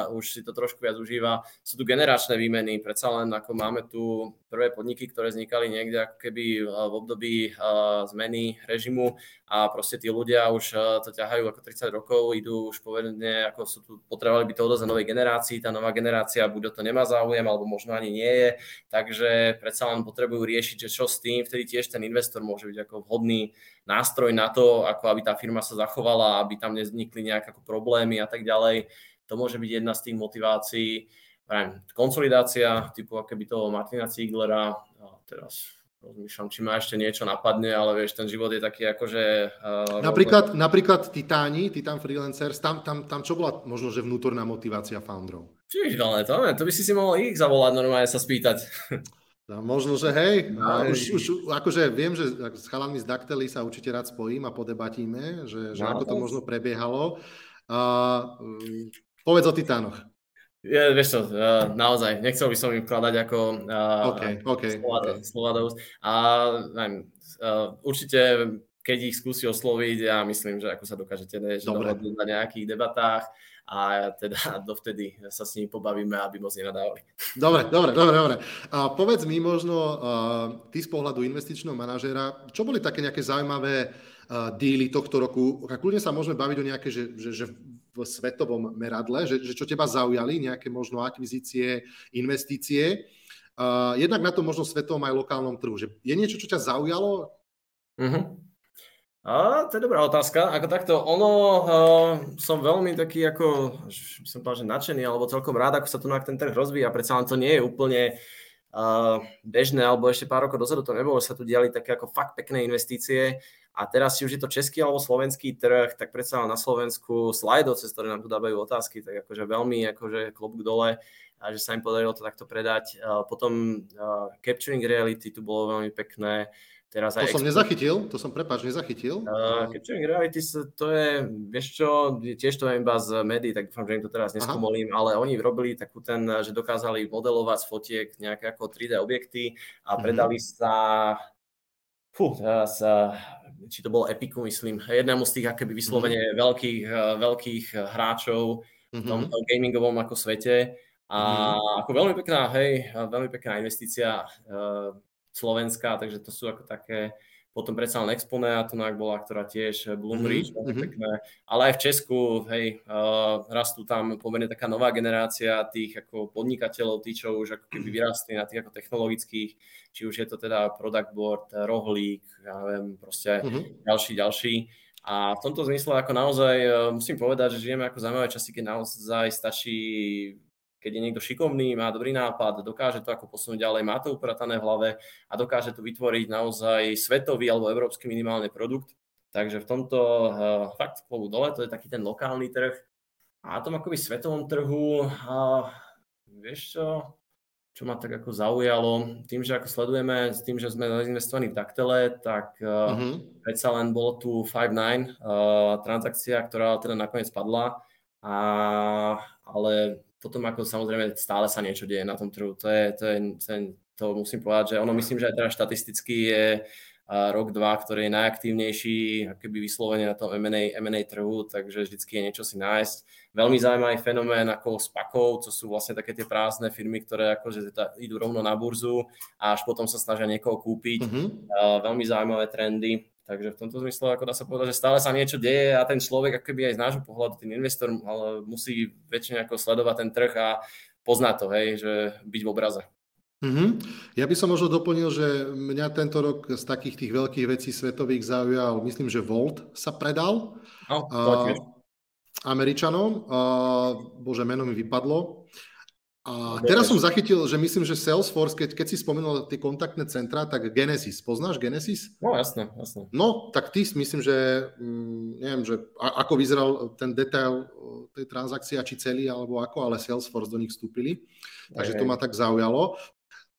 už si to trošku viac užíva. Sú tu generačné výmeny, predsa len ako máme tu prvé podniky, ktoré vznikali niekde ako keby v období zmeny režimu a proste tí ľudia už to ťahajú ako 30 rokov, idú už povedne, ako sú tu, potrebovali by to odozať novej generácii, tá nová generácia buď to nemá záujem, alebo možno ani nie je, takže predsa len potrebujú riešiť, že čo s tým, vtedy tiež ten investor môže byť ako vhodný nástroj na to, ako aby tá firma sa zachovala, aby tam nevznikli nejaké problémy a tak ďalej. To môže byť jedna z tých motivácií. Konsolidácia typu akoby toho Martina Zieglera, a teraz rozmýšľam, či ma ešte niečo napadne, ale vieš, ten život je taký akože... Uh, napríklad, rovne... napríklad Titáni, Titan Freelancers, tam, tam, tam čo bola možno, že vnútorná motivácia founderov? Čiže to, to by si si mohol ich zavolať normálne sa spýtať. *laughs* No, možno, že hej. No, už, už, akože viem, že s chalami z Daktely sa určite rád spojím a podebatíme, že, že no, ako to možno prebiehalo. Uh, povedz o Titánoch. Ja, vieš čo, naozaj, nechcel by som im vkladať ako okay, okay, slova, okay. slova do úst. A neviem, určite, keď ich skúsi osloviť, ja myslím, že ako sa dokážete dohodnúť na nejakých debatách a teda *laughs* dovtedy sa s nimi pobavíme, aby moc nenadávali. Dobre, dobre, dobre, dobre. A povedz mi možno, uh, ty z pohľadu investičného manažéra, čo boli také nejaké zaujímavé uh, díly tohto roku? Kľudne sa môžeme baviť o nejaké, že, že, že v svetovom meradle, že, že čo teba zaujali, nejaké možno akvizície, investície. Uh, jednak na to možno svetovom aj lokálnom trhu. Že je niečo, čo ťa zaujalo? Uh-huh. A, to je dobrá otázka. Ako takto, ono, uh, som veľmi taký ako, som povedal, že nadšený, alebo celkom rád, ako sa tu na ten trh rozvíja. Predsa len to nie je úplne uh, bežné, alebo ešte pár rokov dozadu to nebolo, sa tu diali také ako fakt pekné investície A teraz, či už je to český alebo slovenský trh, tak predsa na Slovensku slajdo, cez ktoré nám tu dávajú otázky, tak akože veľmi akože klobúk dole, a že sa im podarilo to takto predať. Potom uh, Capturing Reality tu bolo veľmi pekné. Teraz to aj som export... nezachytil, to som prepáč, nezachytil. Uh, Capturing Reality to je, vieš čo, tiež to je iba z médií, tak dúfam, že im to teraz neskomolím, ale oni robili takú ten, že dokázali modelovať z fotiek nejaké ako 3D objekty a mhm. predali mm-hmm. sa fú, teraz, či to bolo Epiku, myslím, jednému z tých akoby vyslovene mm-hmm. veľkých, veľkých hráčov v tom mm-hmm. gamingovom ako svete. A mm-hmm. ako veľmi pekná, hej, veľmi pekná investícia uh, slovenská, takže to sú ako také potom predsa len Exponeatonák bola, ktorá tiež Bloombridge, mm-hmm. pekné, ale aj v Česku, hej, uh, rastú tam pomerne taká nová generácia tých ako podnikateľov, tí, čo už ako keby vyrastli na tých ako technologických, či už je to teda product board, rohlík, ja neviem, proste mm-hmm. ďalší, ďalší. A v tomto zmysle ako naozaj musím povedať, že žijeme ako zaujímavé časy, keď naozaj stačí keď je niekto šikovný, má dobrý nápad, dokáže to ako posunúť ďalej, má to upratané v hlave a dokáže tu vytvoriť naozaj svetový alebo európsky minimálny produkt. Takže v tomto uh, fakt spolu dole, to je taký ten lokálny trh. A na tom akoby svetovom trhu, uh, vieš čo, čo ma tak ako zaujalo, tým, že ako sledujeme, s tým, že sme investovaní v Daktele, tak uh, uh-huh. predsa len bolo tu 5.9 uh, transakcia, ktorá teda nakoniec padla, a, ale potom ako samozrejme stále sa niečo deje na tom trhu. To, je, to, je, to, je, to musím povedať, že ono myslím, že aj teraz štatisticky je rok, dva, ktorý je najaktívnejší, keby vyslovene na tom M&A, M&A trhu, takže vždycky je niečo si nájsť. Veľmi zaujímavý fenomén ako spakov, co sú vlastne také tie prázdne firmy, ktoré akože idú rovno na burzu a až potom sa snažia niekoho kúpiť. Mm-hmm. Veľmi zaujímavé trendy. Takže v tomto zmysle ako dá sa povedať, že stále sa niečo deje a ten človek akoby aj z nášho pohľadu, ten investor ale musí väčšine ako sledovať ten trh a poznať to, hej, že byť v obraze. Mm-hmm. Ja by som možno doplnil, že mňa tento rok z takých tých veľkých vecí svetových zaujal, myslím, že Volt sa predal. No, uh, Američanom. Uh, bože, meno mi vypadlo. A teraz som zachytil, že myslím, že Salesforce, keď, keď si spomenul tie kontaktné centrá, tak Genesis. Poznáš Genesis? No jasné, jasné. No, tak ty myslím, že mm, neviem, že ako vyzeral ten detail tej transakcie, či celý alebo ako, ale Salesforce do nich vstúpili. Takže to ma tak zaujalo.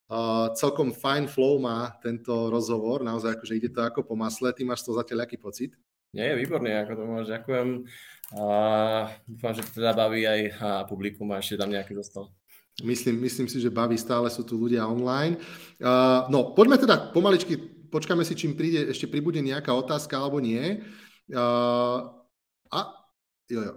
Uh, celkom fine flow má tento rozhovor, naozaj akože ide to ako po masle. Ty máš to zatiaľ aký pocit? Nie, je výborný, ako to máš, ďakujem. Uh, dúfam, že to teda baví aj publikum a ešte tam nejaký zostal. Myslím, myslím si, že baví, stále sú tu ľudia online. Uh, no, poďme teda pomaličky, počkáme si, čím príde, ešte pribude nejaká otázka alebo nie. Uh, a, jo, jo.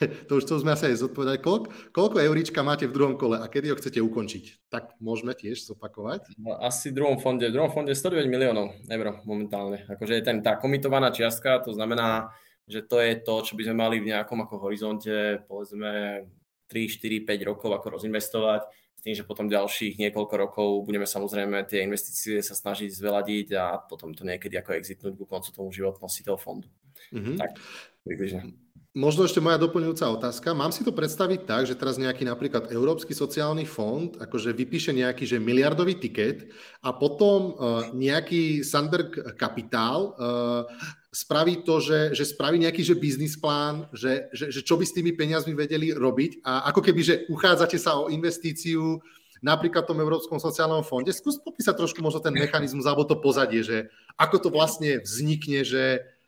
*laughs* to už to sme asi aj zodpovedali. Koľko, koľko euríčka máte v druhom kole a kedy ho chcete ukončiť? Tak môžeme tiež zopakovať. No, asi v druhom fonde. V druhom fonde 109 miliónov eur momentálne. Akože je ten, tá komitovaná čiastka, to znamená, že to je to, čo by sme mali v nejakom ako horizonte, povedzme 3, 4, 5 rokov ako rozinvestovať, s tým, že potom ďalších niekoľko rokov budeme samozrejme tie investície sa snažiť zveladiť a potom to niekedy ako exitnúť ku koncu tomu životnosti toho fondu. Mm-hmm. Tak, približne. Možno ešte moja doplňujúca otázka. Mám si to predstaviť tak, že teraz nejaký napríklad Európsky sociálny fond akože vypíše nejaký že miliardový tiket a potom uh, nejaký Sandberg kapitál uh, spraví to, že, že spraví nejaký že biznis plán, že, že, že čo by s tými peniazmi vedeli robiť a ako keby, že uchádzate sa o investíciu napríklad v tom Európskom sociálnom fonde. Skús popísať trošku možno ten mechanizmus alebo to pozadie, že ako to vlastne vznikne, že E,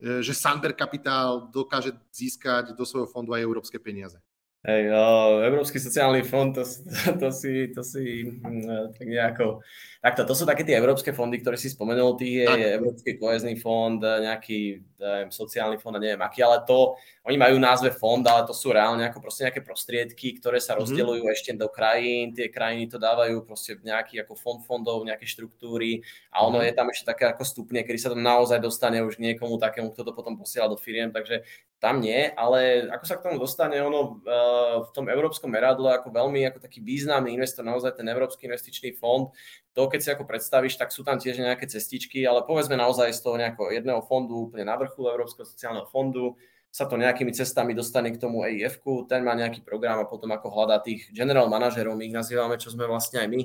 že Sander Kapitál dokáže získať do svojho fondu aj európske peniaze. Hej, uh, Európsky sociálny fond, to, *laughs* to, si, to si uh, tak nejako... Takto, to sú také tie európske fondy, ktoré si spomenul, ty je tak. Európsky kohezný fond, nejaký neviem, sociálny fond a neviem aký, ale to, oni majú názve fond, ale to sú reálne ako proste nejaké prostriedky, ktoré sa mhm. rozdeľujú mm-hmm. ešte do krajín, tie krajiny to dávajú proste nejaký ako fond fondov, nejaké štruktúry a ono mm-hmm. je tam ešte také ako stupne, kedy sa to naozaj dostane už k niekomu takému, kto to potom posiela do firiem, takže tam nie, ale ako sa k tomu dostane, ono uh, v tom európskom meradle ako veľmi ako taký významný investor, naozaj ten Európsky investičný fond, to keď si ako predstavíš, tak sú tam tiež nejaké cestičky, ale povedzme naozaj z toho nejakého jedného fondu úplne na vrchu Európskeho sociálneho fondu, sa to nejakými cestami dostane k tomu eif ten má nejaký program a potom ako hľadá tých general manažerov, my ich nazývame, čo sme vlastne aj my,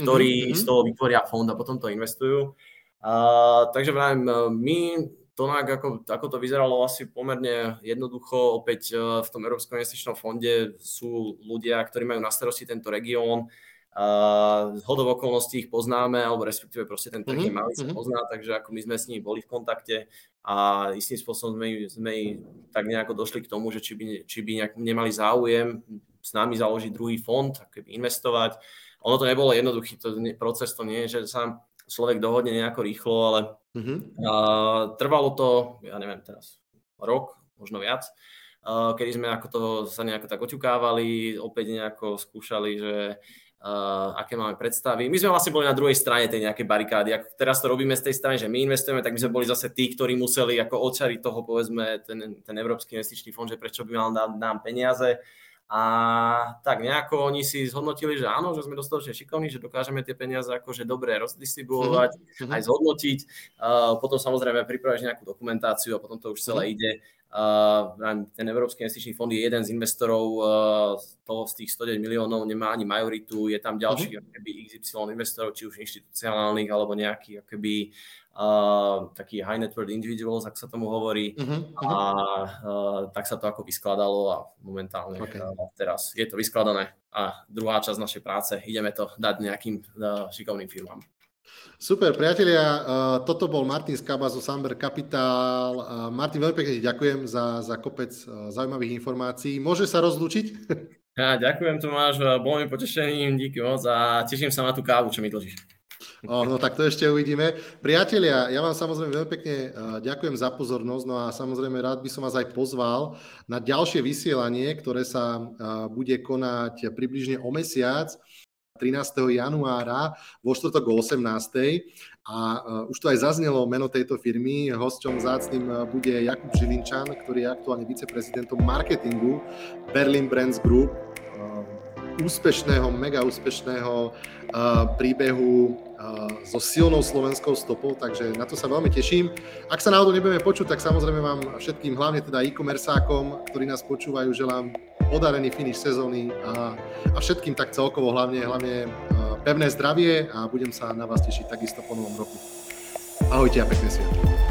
ktorí mm-hmm. z toho vytvoria fond a potom to investujú. Uh, takže vrajím, my to ako, ako to vyzeralo asi pomerne jednoducho. Opäť v tom Európskom investičnom fonde sú ľudia, ktorí majú na starosti tento región. Z hodov okolností ich poznáme, alebo respektíve proste ten trh mm-hmm. malý sa mhm. pozná, takže ako my sme s nimi boli v kontakte a istým spôsobom sme, sme tak nejako došli k tomu, že či by, či by nejak nemali záujem s nami založiť druhý fond, keby investovať. Ono to nebolo jednoduchý to, proces, to nie je, že sa človek dohodne nejako rýchlo, ale uh-huh. uh, trvalo to, ja neviem teraz, rok, možno viac, uh, kedy sme ako to sa nejako tak oťukávali, opäť nejako skúšali, že uh, aké máme predstavy. My sme vlastne boli na druhej strane tej nejakej barikády. Ako teraz to robíme z tej strany, že my investujeme, tak my sme boli zase tí, ktorí museli ako očariť toho, povedzme, ten, ten Európsky investičný fond, že prečo by mal dať nám peniaze. A tak nejako oni si zhodnotili, že áno, že sme dostatočne šikovní, že dokážeme tie peniaze akože dobre rozdistribuovať, mm-hmm. aj zhodnotiť. Uh, potom samozrejme pripravíš nejakú dokumentáciu a potom to už celé mm-hmm. ide. Ten Európsky investičný fond je jeden z investorov, toho z tých 109 miliónov nemá ani majoritu, je tam ďalších mm-hmm. XY investorov, či už inštitucionálnych alebo nejakých akoby uh, taký high net worth individuals, ak sa tomu hovorí. Uh-huh, uh-huh. A uh, tak sa to ako vyskladalo a momentálne okay. uh, teraz je to vyskladané. A druhá časť našej práce, ideme to dať nejakým uh, šikovným firmám. Super, priatelia, uh, toto bol Martin Skaba zo Samber Capital. Uh, Martin, veľmi pekne ďakujem za, za kopec uh, zaujímavých informácií. Môže sa rozlúčiť? *laughs* Ja, ďakujem Tomáš, bolo mi potešením, díky moc a teším sa na tú kávu, čo mi dlžíš. *laughs* Oh, no tak to ešte uvidíme. Priatelia, ja vám samozrejme veľmi pekne eh, ďakujem za pozornosť, no a samozrejme rád by som vás aj pozval na ďalšie vysielanie, ktoré sa eh, bude konať približne o mesiac. 13. januára vo štvrtok o 18. A uh, už to aj zaznelo meno tejto firmy. Hosťom zácným bude Jakub Žilinčan, ktorý je aktuálne viceprezidentom marketingu Berlin Brands Group, uh, úspešného, mega úspešného príbehu so silnou slovenskou stopou, takže na to sa veľmi teším. Ak sa náhodou nebudeme počuť, tak samozrejme vám všetkým, hlavne teda e-commerceákom, ktorí nás počúvajú, želám podarený finish sezóny a, a všetkým tak celkovo hlavne, hlavne pevné zdravie a budem sa na vás tešiť takisto po novom roku. Ahojte a pekné sviatky.